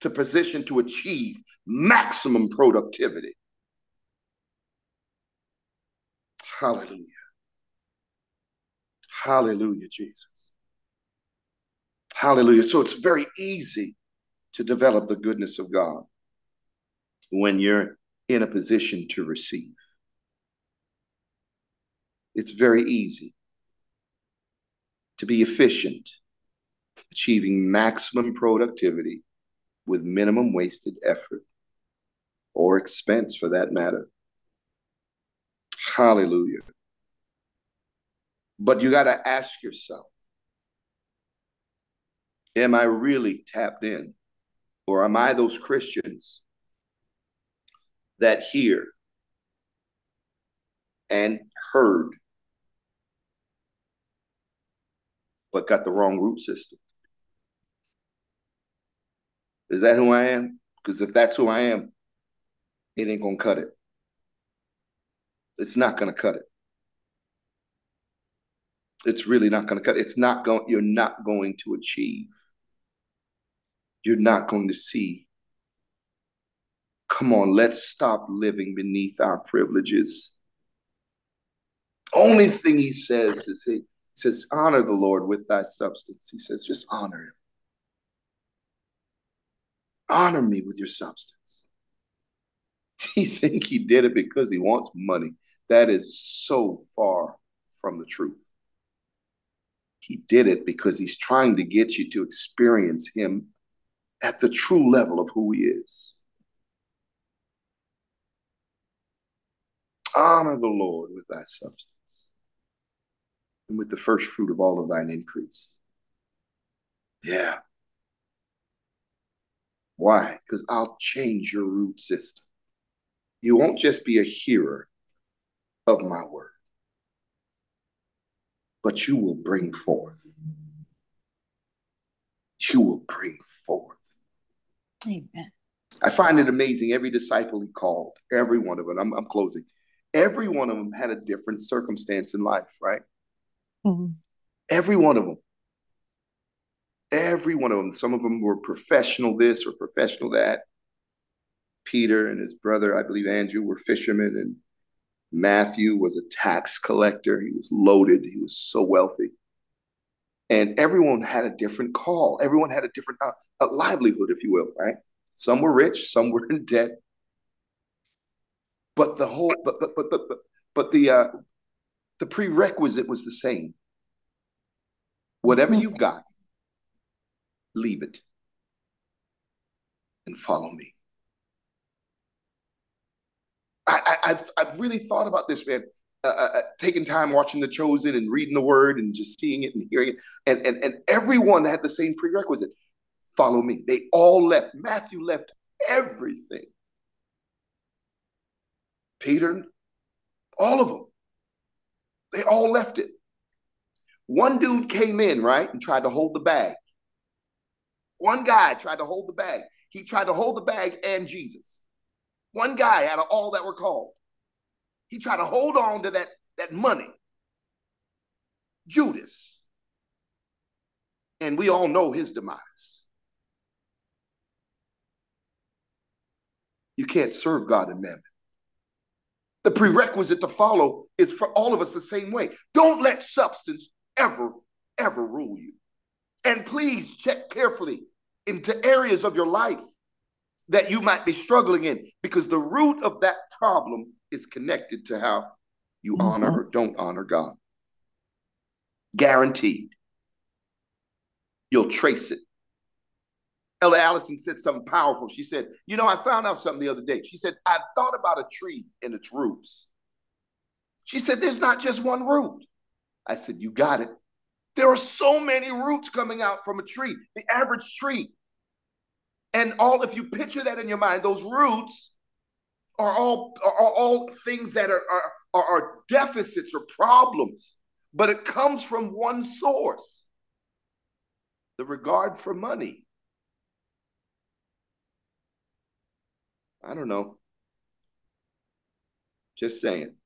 to position to achieve maximum productivity. Hallelujah. Hallelujah, Jesus. Hallelujah. So it's very easy to develop the goodness of God when you're in a position to receive. It's very easy to be efficient, achieving maximum productivity with minimum wasted effort or expense for that matter. Hallelujah. But you got to ask yourself Am I really tapped in? Or am I those Christians that hear and heard but got the wrong root system? Is that who I am? Because if that's who I am, it ain't gonna cut it. It's not gonna cut it. It's really not gonna cut it. It's not going, you're not going to achieve. You're not going to see. Come on, let's stop living beneath our privileges. Only thing he says is he says, honor the Lord with thy substance. He says, just honor him. Honor me with your substance. You think he did it because he wants money? That is so far from the truth. He did it because he's trying to get you to experience him at the true level of who he is. Honor the Lord with thy substance and with the first fruit of all of thine increase. Yeah. Why? Because I'll change your root system. You won't just be a hearer of my word, but you will bring forth. You will bring forth. Amen. I find it amazing. Every disciple he called, every one of them, I'm, I'm closing, every one of them had a different circumstance in life, right? Mhm. Every one of them. Every one of them. Some of them were professional this or professional that. Peter and his brother, I believe Andrew, were fishermen, and Matthew was a tax collector. He was loaded, he was so wealthy. And everyone had a different call. Everyone had a different uh, a livelihood, if you will, right? Some were rich, some were in debt. But the whole, but but but but but, but the uh, the prerequisite was the same. Whatever you've got, leave it and follow me. I, I, have I've really thought about this, man. Uh, uh, uh, taking time watching The Chosen and reading the Word and just seeing it and hearing it, and and and everyone had the same prerequisite: follow me. They all left. Matthew left everything. Peter, all of them. They all left it. One dude came in, right, and tried to hold the bag. One guy tried to hold the bag. He tried to hold the bag and Jesus. One guy out of all that were called. He tried to hold on to that, that money. Judas. And we all know his demise. You can't serve God and mammon. The prerequisite to follow is for all of us the same way. Don't let substance ever, ever rule you. And please check carefully into areas of your life that you might be struggling in because the root of that problem is connected to how you mm-hmm. honor or don't honor God. Guaranteed. You'll trace it. Elder Allison said something powerful. She said, You know, I found out something the other day. She said, I thought about a tree and its roots. She said, There's not just one root. I said, You got it. There are so many roots coming out from a tree. The average tree and all, if you picture that in your mind, those roots are all are all things that are, are, are deficits or problems, but it comes from one source. The regard for money. I don't know. Just saying.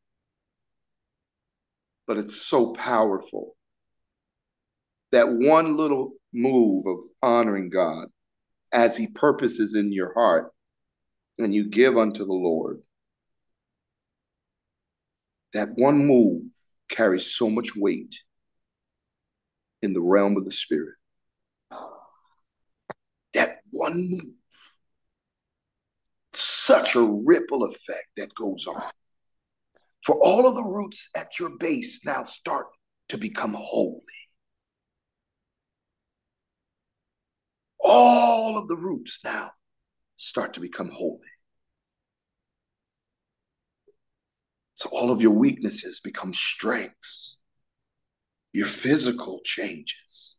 But it's so powerful. That one little move of honoring God as he purposes in your heart and you give unto the Lord, that one move carries so much weight in the realm of the spirit. That one move, such a ripple effect that goes on. For all of the roots at your base now start to become holy. all of the roots now start to become holy. So all of your weaknesses become strengths. Your physical changes.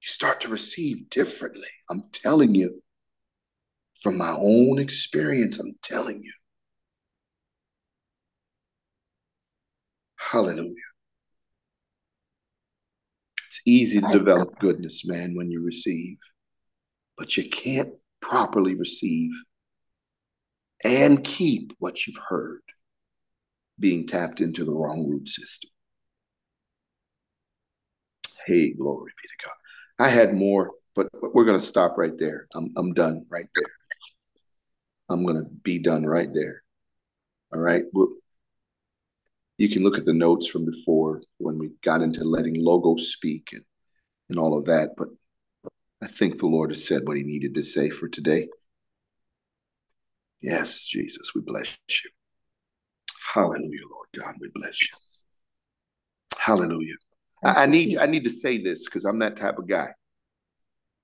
You start to receive differently. I'm telling you, from my own experience, I'm telling you. Hallelujah It's easy to develop goodness, man, when you receive, but you can't properly receive and keep what you've heard being tapped into the wrong root system. Hey, glory be to God. I had more, but we're going to stop right there. I'm, I'm done right there. I'm going to be done right there. All right. You can look at the notes from before when we got into letting logos speak and, and all of that. But I think the Lord has said what he needed to say for today. Yes, Jesus, we bless you. Hallelujah, Lord God, we bless you. Hallelujah. I, I need I need to say this because I'm that type of guy.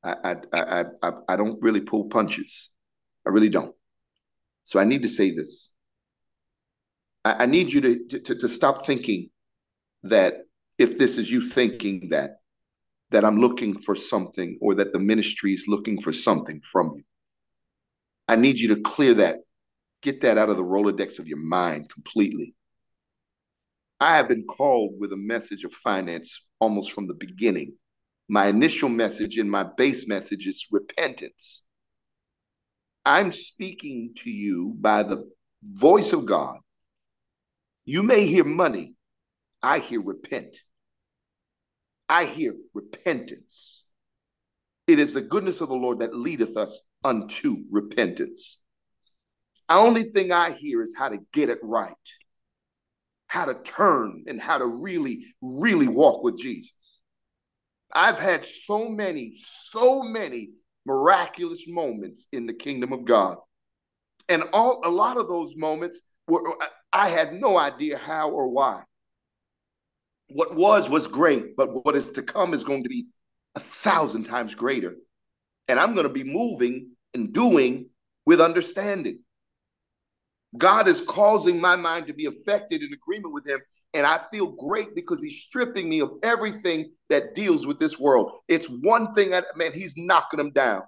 I, I I I I don't really pull punches. I really don't. So I need to say this. I, I need you to, to to stop thinking that if this is you thinking that that I'm looking for something or that the ministry is looking for something from you. I need you to clear that, get that out of the Rolodex of your mind completely. I have been called with a message of finance almost from the beginning. My initial message and my base message is repentance. I'm speaking to you by the voice of God you may hear money. I hear repent. I hear repentance. It is the goodness of the Lord that leadeth us unto repentance. The only thing I hear is how to get it right, how to turn, and how to really, really walk with Jesus. I've had so many, so many miraculous moments in the kingdom of God. And all a lot of those moments were I had no idea how or why. What was was great, but what is to come is going to be a thousand times greater. and I'm going to be moving and doing with understanding. God is causing my mind to be affected in agreement with Him. And I feel great because He's stripping me of everything that deals with this world. It's one thing that, man, He's knocking them down.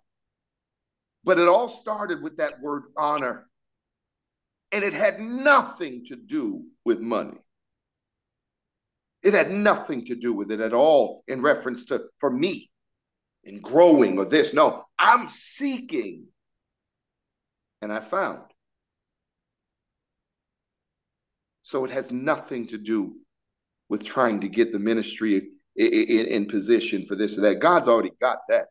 But it all started with that word honor. And it had nothing to do with money. It had nothing to do with it at all in reference to for me in growing or this. No, I'm seeking. And I found. So it has nothing to do with trying to get the ministry in, in, in, position for this or that. God's already got that.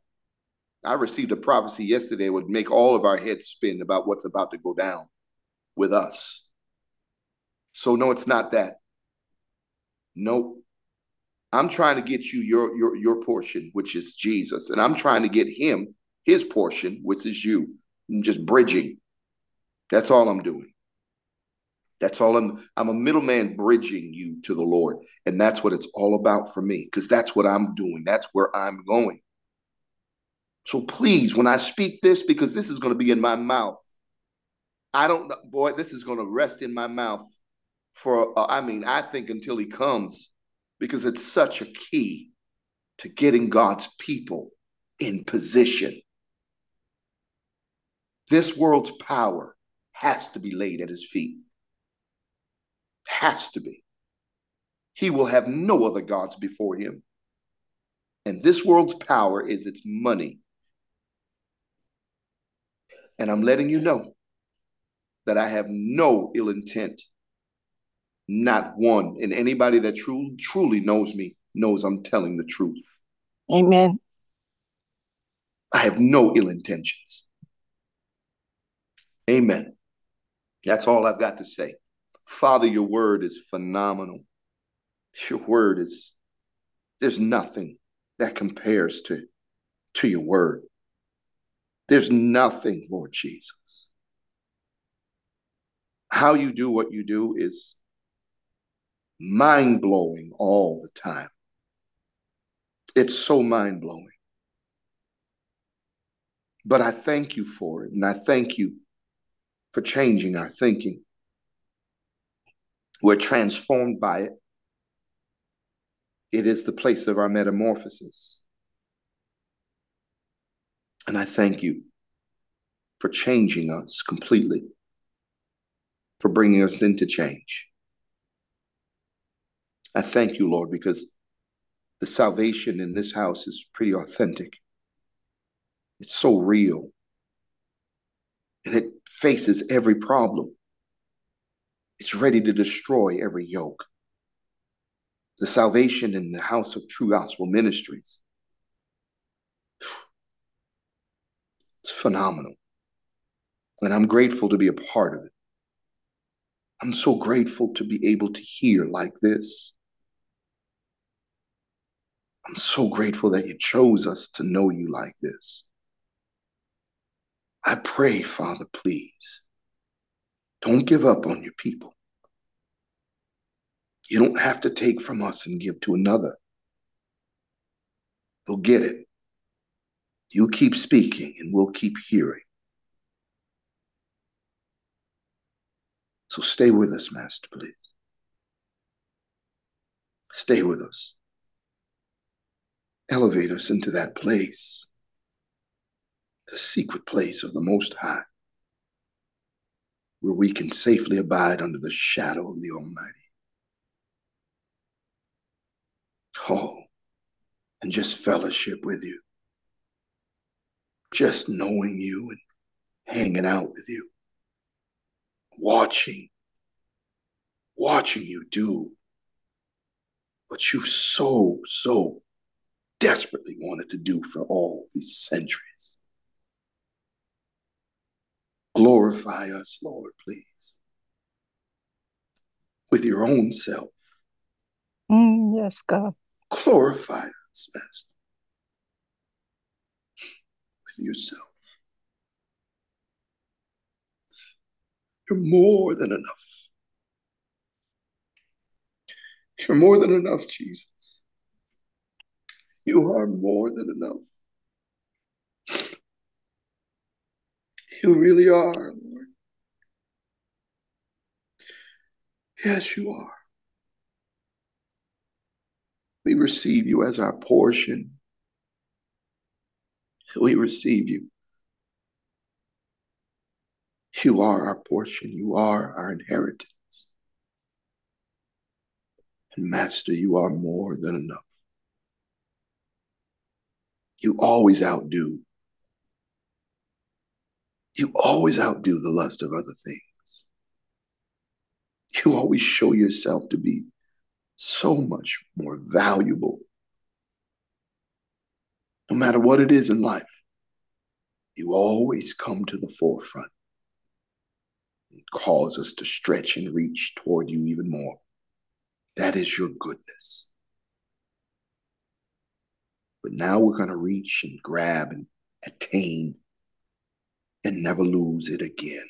I received a prophecy yesterday would make all of our heads spin about what's about to go down with us. So no, it's not that. Nope. I'm trying to get you your your your portion, which is Jesus, and I'm trying to get him his portion, which is you. I'm just bridging. That's all I'm doing. That's all I'm I'm a middleman bridging you to the Lord. And that's what it's all about for me because that's what I'm doing. That's where I'm going. So please, when I speak this, because this is going to be in my mouth, I don't know, boy, this is going to rest in my mouth for, uh, I mean, I think until he comes, because it's such a key to getting God's people in position. This world's power has to be laid at his feet. Has to be. He will have no other gods before him. And this world's power is its money. And I'm letting you know that I have no ill intent. Not one. And anybody that truly truly knows me knows I'm telling the truth. Amen. I have no ill intentions. Amen. That's all I've got to say. Father, your word is phenomenal. Your word is, there's nothing that compares to, to your word. There's nothing, Lord Jesus. How you do what you do is mind blowing all the time. It's so mind blowing. But I thank you for it. And I thank you for changing our thinking. We're transformed by it. It is the place of our metamorphosis. And I thank you for changing us completely, for bringing us into change. I thank you, Lord, because the salvation in this house is pretty authentic. It's so real. And it faces every problem. It's ready to destroy every yoke. The salvation in the house of True Gospel Ministries. It's phenomenal. And I'm grateful to be a part of it. I'm so grateful to be able to hear like this. I'm so grateful that you chose us to know you like this. I pray, Father, please, don't give up on your people. You don't have to take from us and give to another. They'll get it. You keep speaking and we'll keep hearing. So stay with us, Master, please. Stay with us. Elevate us into that place, the secret place of the Most High, where we can safely abide under the shadow of the Almighty. Oh, and just fellowship with you, just knowing you and hanging out with you watching, watching you do what you so, so desperately wanted to do for all these centuries. Glorify us, Lord, please, with your own self. Mm, yes, God. Glorify us, Master, with yourself. You're more than enough. You're more than enough, Jesus. You are more than enough. You really are, Lord. Yes, you are. We receive you as our portion. We receive you. You are our portion. You are our inheritance. And Master, you are more than enough. You always outdo. You always outdo the lust of other things. You always show yourself to be so much more valuable. No matter what it is in life, you always come to the forefront and cause us to stretch and reach toward you even more. That is your goodness. But now we're going to reach and grab and attain and never lose it again.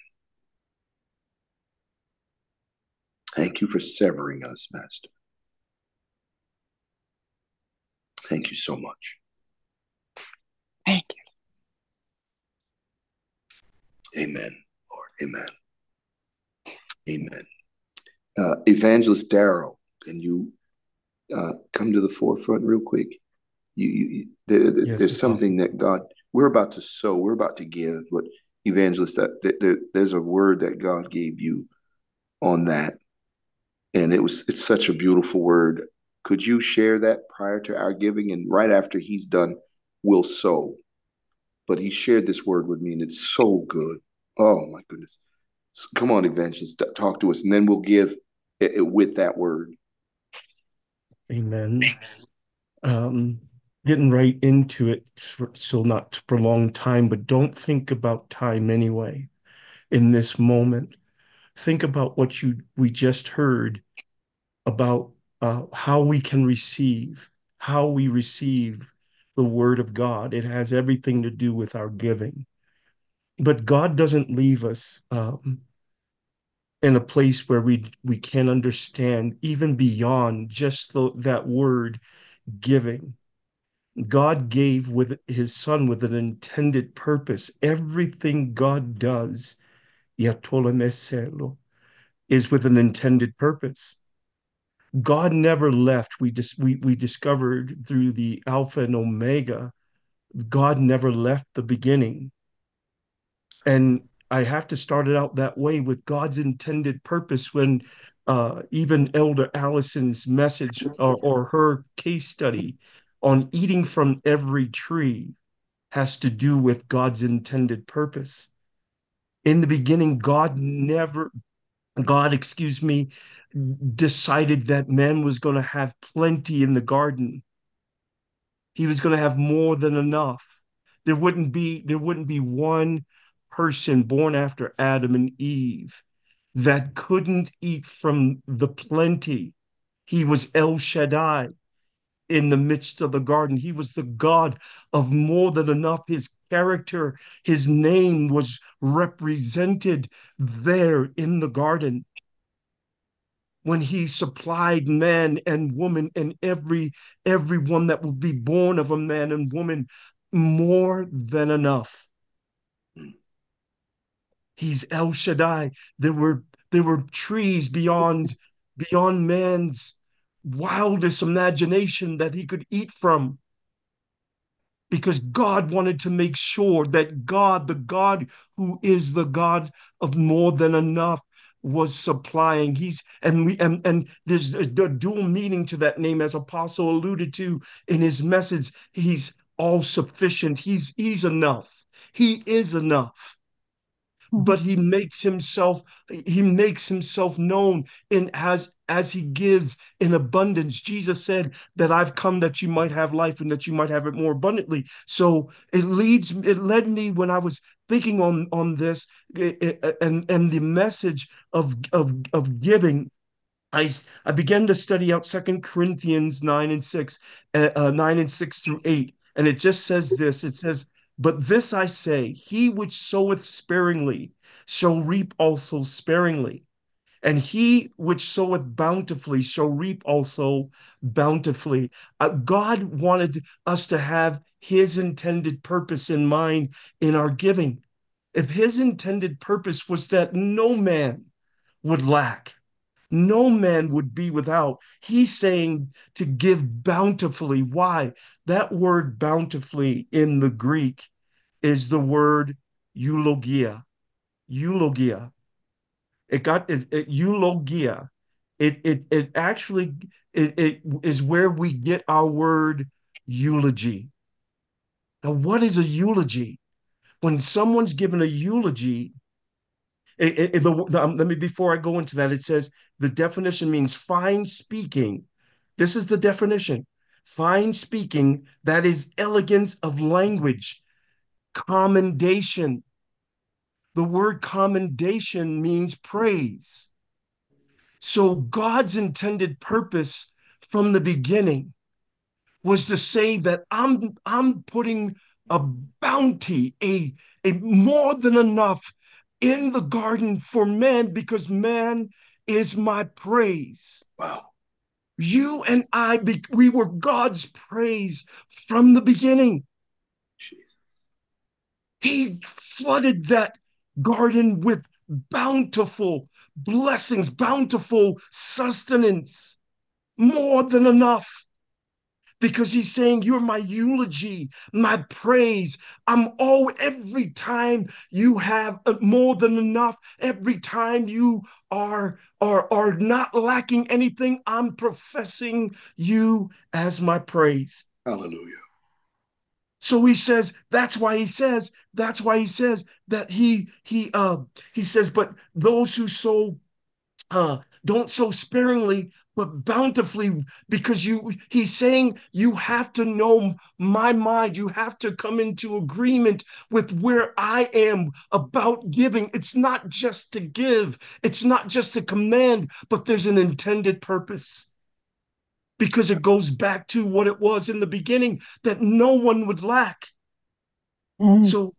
Thank you for severing us, Master. Thank you so much. Thank you. Amen, Lord. Amen. Amen. Uh, Evangelist Darrell, can you uh, come to the forefront real quick? You, you there, there, yes, there's something awesome. that God. We're about to sow. We're about to give. But Evangelist, that there, there's a word that God gave you on that, and it was it's such a beautiful word. Could you share that prior to our giving and right after He's done, we'll sow. But He shared this word with me, and it's so good. Oh my goodness! So come on, Evangelist, talk to us, and then we'll give it, it with that word. Amen. Um, getting right into it, so not to prolong time, but don't think about time anyway. In this moment, think about what you we just heard about uh, how we can receive, how we receive the word of God. It has everything to do with our giving. But God doesn't leave us um, in a place where we we can understand even beyond just the, that word giving god gave with his son with an intended purpose. Everything god does is with an intended purpose. God never left. We just we, we discovered through the alpha and omega god never left the beginning. And I have to start it out that way with God's intended purpose when uh, even Elder Allison's message or, or her case study on eating from every tree has to do with God's intended purpose. In the beginning, God never, God, excuse me, decided that man was going to have plenty in the garden. He was going to have more than enough. There wouldn't be there wouldn't be one person born after Adam and Eve that couldn't eat from the plenty. He was El Shaddai in the midst of the garden. He was the God of more than enough. His character, his name was represented there in the garden. When he supplied man and woman and every everyone that would be born of a man and woman more than enough. He's El Shaddai. There were there were trees beyond beyond man's wildest imagination that he could eat from. Because God wanted to make sure that God, the God who is the God of more than enough, was supplying. He's and we and and there's a, dual meaning to that name, as Apostle alluded to in his message. He's all sufficient. He's he's enough. He is enough but he makes himself he makes himself known in as as he gives in abundance. Jesus said that i've come that you might have life and that you might have it more abundantly. So it leads it led me when i was thinking on on this and and the message of of of giving. I, I began to study out Second Corinthians 9 and 6, uh, uh, 9 and 6 through 8. And it just says this it says, but this I say, he which soweth sparingly shall reap also sparingly, and he which soweth bountifully shall reap also bountifully. Uh, God wanted us to have his intended purpose in mind in our giving. if his intended purpose was that no man would lack, no man would be without, he's saying to give bountifully. Why? That word bountifully in the Greek is the word eulogia. Eulogia. It got it, it, eulogia. It it it actually it, it is where we get our word eulogy. Now, what is a eulogy? When someone's given a eulogy, it, it, the, the, um, let me before I go into that, it says the definition means fine speaking. This is the definition: fine speaking that is elegance of language, commendation. The word commendation means praise. So God's intended purpose from the beginning was to say that I'm I'm putting a bounty, a, a more than enough in the garden for man because man is my praise. Wow. You and I, we were God's praise from the beginning. Jesus. He flooded that garden with bountiful blessings, bountiful sustenance, more than enough because he's saying you're my eulogy my praise. I'm all every time you have uh, more than enough every time you are are are not lacking anything i'm professing you as my praise. Hallelujah. So he says that's why he says that's why he says that he he uh he says but those who sow uh don't sow sparingly but bountifully because you he's saying you have to know my mind. You have to come into agreement with where i am about giving. It's not just to give. It's not just a command but there's an intended purpose. Because it goes back to what it was in the beginning that no one would lack. Mm. so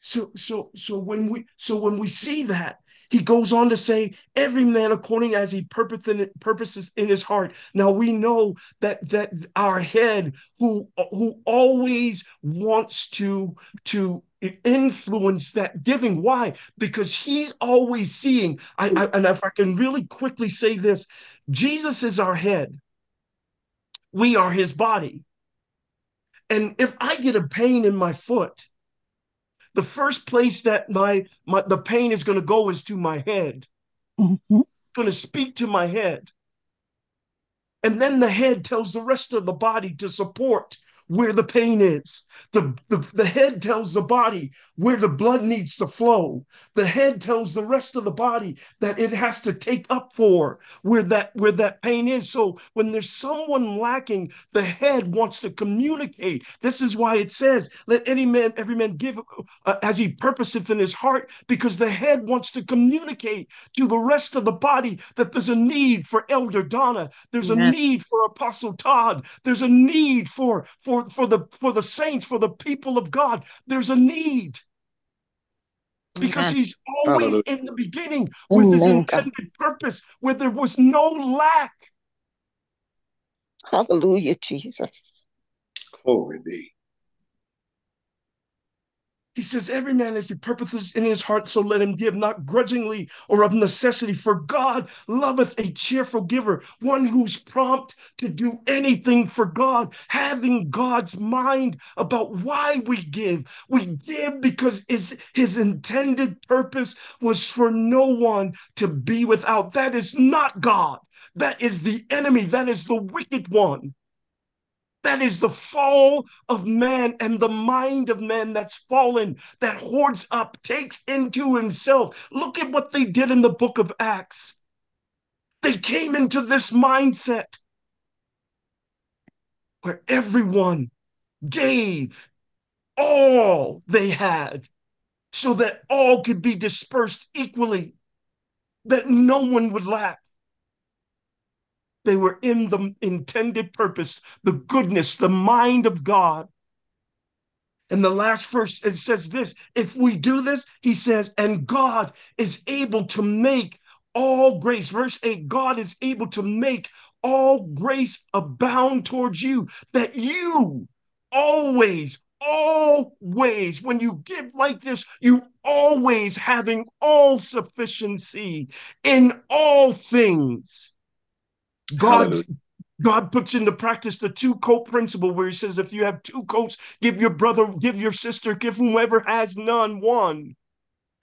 so so so when we so when we see that he goes on to say, every man according as he purposes in his heart. Now we know that that our head, who who always wants to to influence that giving. Why? Because he's always seeing. I, I and if I can really quickly say this, Jesus is our head. We are his body. And if I get a pain in my foot, the first place that my, my the pain is going to go is to my head. Mm-hmm. Going to speak to my head. And then the head tells the rest of the body to support where the pain is. The, the, the head tells the body where the blood needs to flow. The head tells the rest of the body that it has to take up for where that where that pain is. So when there's someone lacking, the head wants to communicate. This is why it says, "Let any man, every man give uh, as he purposeth in his heart," because the head wants to communicate to the rest of the body that there's a need for Elder Donna. There's yeah. a need for Apostle Todd. There's a need for for for, for the for the saints, for the people of God. There's a need. Because he's always Hallelujah. in the beginning with Amen. his intended purpose, where there was no lack. Hallelujah, Jesus. Glory be. He says, Every man as he purposes in his heart, so let him give, not grudgingly or of necessity. For God loveth a cheerful giver, one who's prompt to do anything for God, having God's mind about why we give. We give because his, his intended purpose was for no one to be without. That is not God. That is the enemy. That is the wicked one. That is the fall of man and the mind of man that's fallen, that hoards up, takes into himself. Look at what they did in the book of Acts. They came into this mindset where everyone gave all they had so that all could be dispersed equally, that no one would lack. They were in the intended purpose, the goodness, the mind of God. And the last verse it says this if we do this, he says, and God is able to make all grace. Verse 8 God is able to make all grace abound towards you, that you always, always, when you give like this, you always having all sufficiency in all things. God, Hallelujah. God puts into practice the two coat principle where he says, if you have two coats, give your brother, give your sister, give whomever has none one.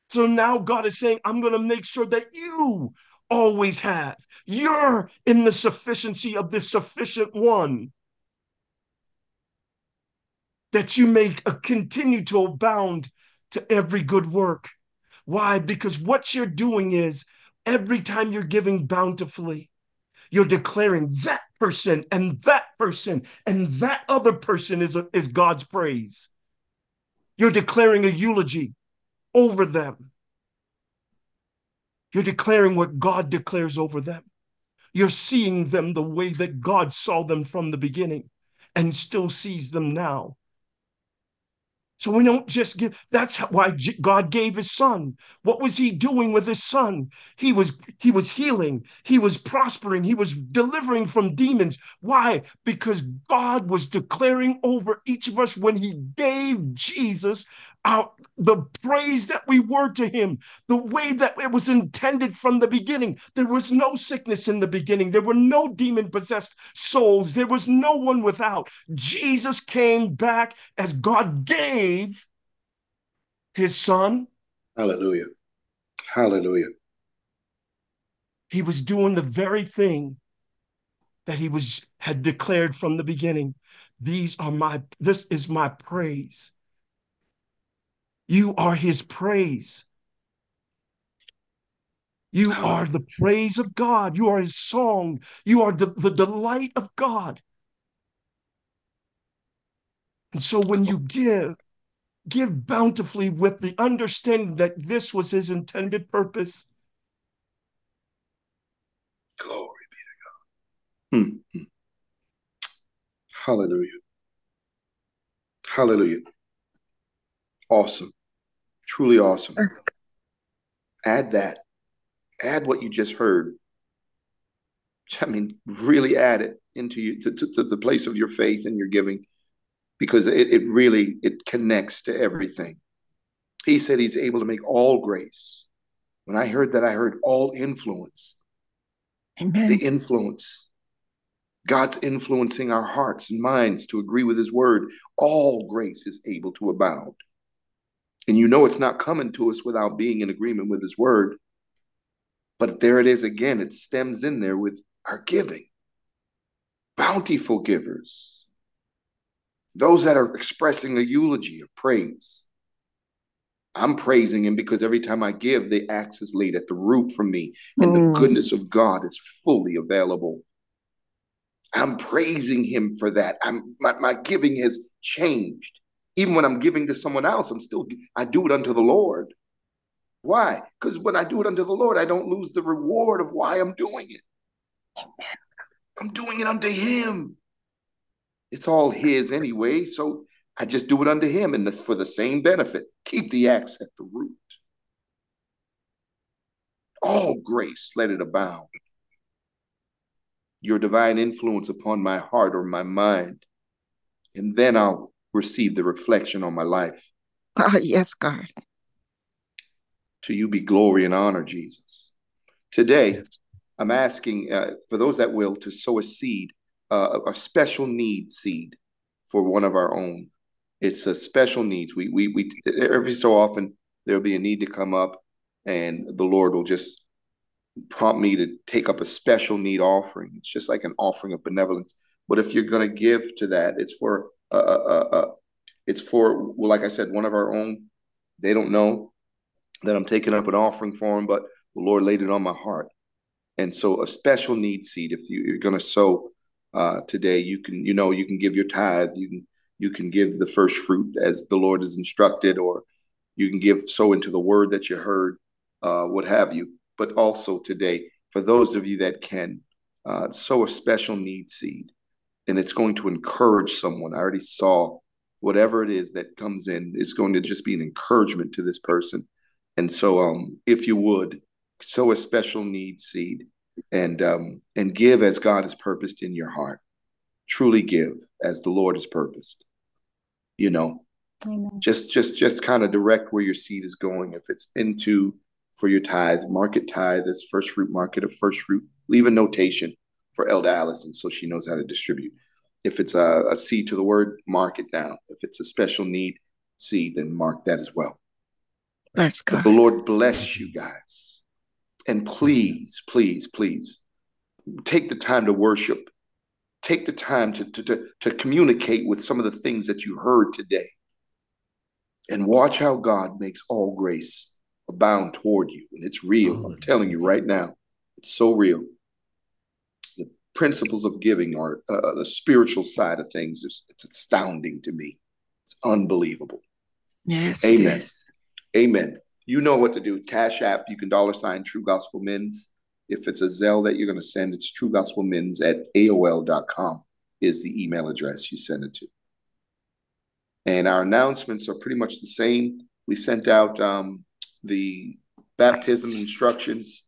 So now God is saying, I'm going to make sure that you always have. You're in the sufficiency of the sufficient one. That you may uh, continue to abound to every good work. Why? Because what you're doing is every time you're giving bountifully, you're declaring that person and that person and that other person is, a, is God's praise. You're declaring a eulogy over them. You're declaring what God declares over them. You're seeing them the way that God saw them from the beginning and still sees them now. So we don't just give, that's why God gave his son. What was he doing with his son? He was, he was healing. He was prospering. He was delivering from demons. Why? Because God was declaring over each of us when he gave Jesus our, the praise that we were to him, the way that it was intended from the beginning. There was no sickness in the beginning. There were no demon possessed souls. There was no one without. Jesus came back as God gave his son. Hallelujah. Hallelujah. He was doing the very thing that he was had declared from the beginning. These are my this is my praise. You are his praise. You are the praise of God. You are his song. You are the, the delight of God. And so when you give, give bountifully with the understanding that this was his intended purpose. Glory be to God. Hmm. Hallelujah. Hallelujah. Awesome. Truly awesome. Add that. Add what you just heard. I mean, really add it into you to, to, to the place of your faith and your giving because it, it really it connects to everything. He said he's able to make all grace. When I heard that, I heard all influence. Amen. The influence. God's influencing our hearts and minds to agree with his word. All grace is able to abound. And you know it's not coming to us without being in agreement with his word. But there it is again. It stems in there with our giving. Bountiful givers. Those that are expressing a eulogy of praise. I'm praising him because every time I give, the axe is laid at the root for me, and Mm. the goodness of God is fully available. I'm praising him for that. I'm my, my giving has changed. Even when I'm giving to someone else, I'm still I do it unto the Lord. Why? Because when I do it unto the Lord, I don't lose the reward of why I'm doing it. I'm doing it unto him. It's all his anyway, so I just do it unto him, and that's for the same benefit. Keep the axe at the root. All grace, let it abound. Your divine influence upon my heart or my mind, and then I'll receive the reflection on my life. Ah, yes, God. To you be glory and honor, Jesus. Today, Yes. I'm asking uh, for those that will to sow a seed, uh, a special need seed for one of our own. It's a special needs. We we we every so often there'll be a need to come up, and the Lord will just prompt me to take up a special need offering. It's just like an offering of benevolence. But if you're going to give to that, it's for uh, uh, uh, it's for well, like I said, one of our own. They don't know that I'm taking up an offering for them, but the Lord laid it on my heart. And so a special need seed, if you, you're going to sow uh, today, you can, you know, you can give your tithe, you can, you can give the first fruit as the Lord has instructed, or you can give sow into the word that you heard, uh, what have you. But also today, for those of you that can, uh, sow a special need seed, and it's going to encourage someone. I already saw whatever it is that comes in is going to just be an encouragement to this person. And so, um, if you would sow a special need seed and um, and give as God has purposed in your heart, truly give as the Lord has purposed. You know, Amen. just just just kind of direct where your seed is going if it's into for your tithe market tithe that's first fruit market of first fruit leave a notation for elder allison so she knows how to distribute if it's a, a seed to the word mark it down if it's a special need seed then mark that as well Bless God. the lord bless you guys and please please please take the time to worship take the time to, to, to, to communicate with some of the things that you heard today and watch how God makes all grace abound toward you. And it's real. I'm telling you right now, it's so real. Principles of giving are uh, the spiritual side of things. It's, it's astounding to me. It's unbelievable. Yes. Amen. yes. Amen. You know what to do. Cash App, you can dollar sign True Gospel Men's. If it's a Zelle that you're going to send, it's True Gospel Men's at AOL.com is the email address you send it to. And our announcements are pretty much the same. We sent out um, the baptism instructions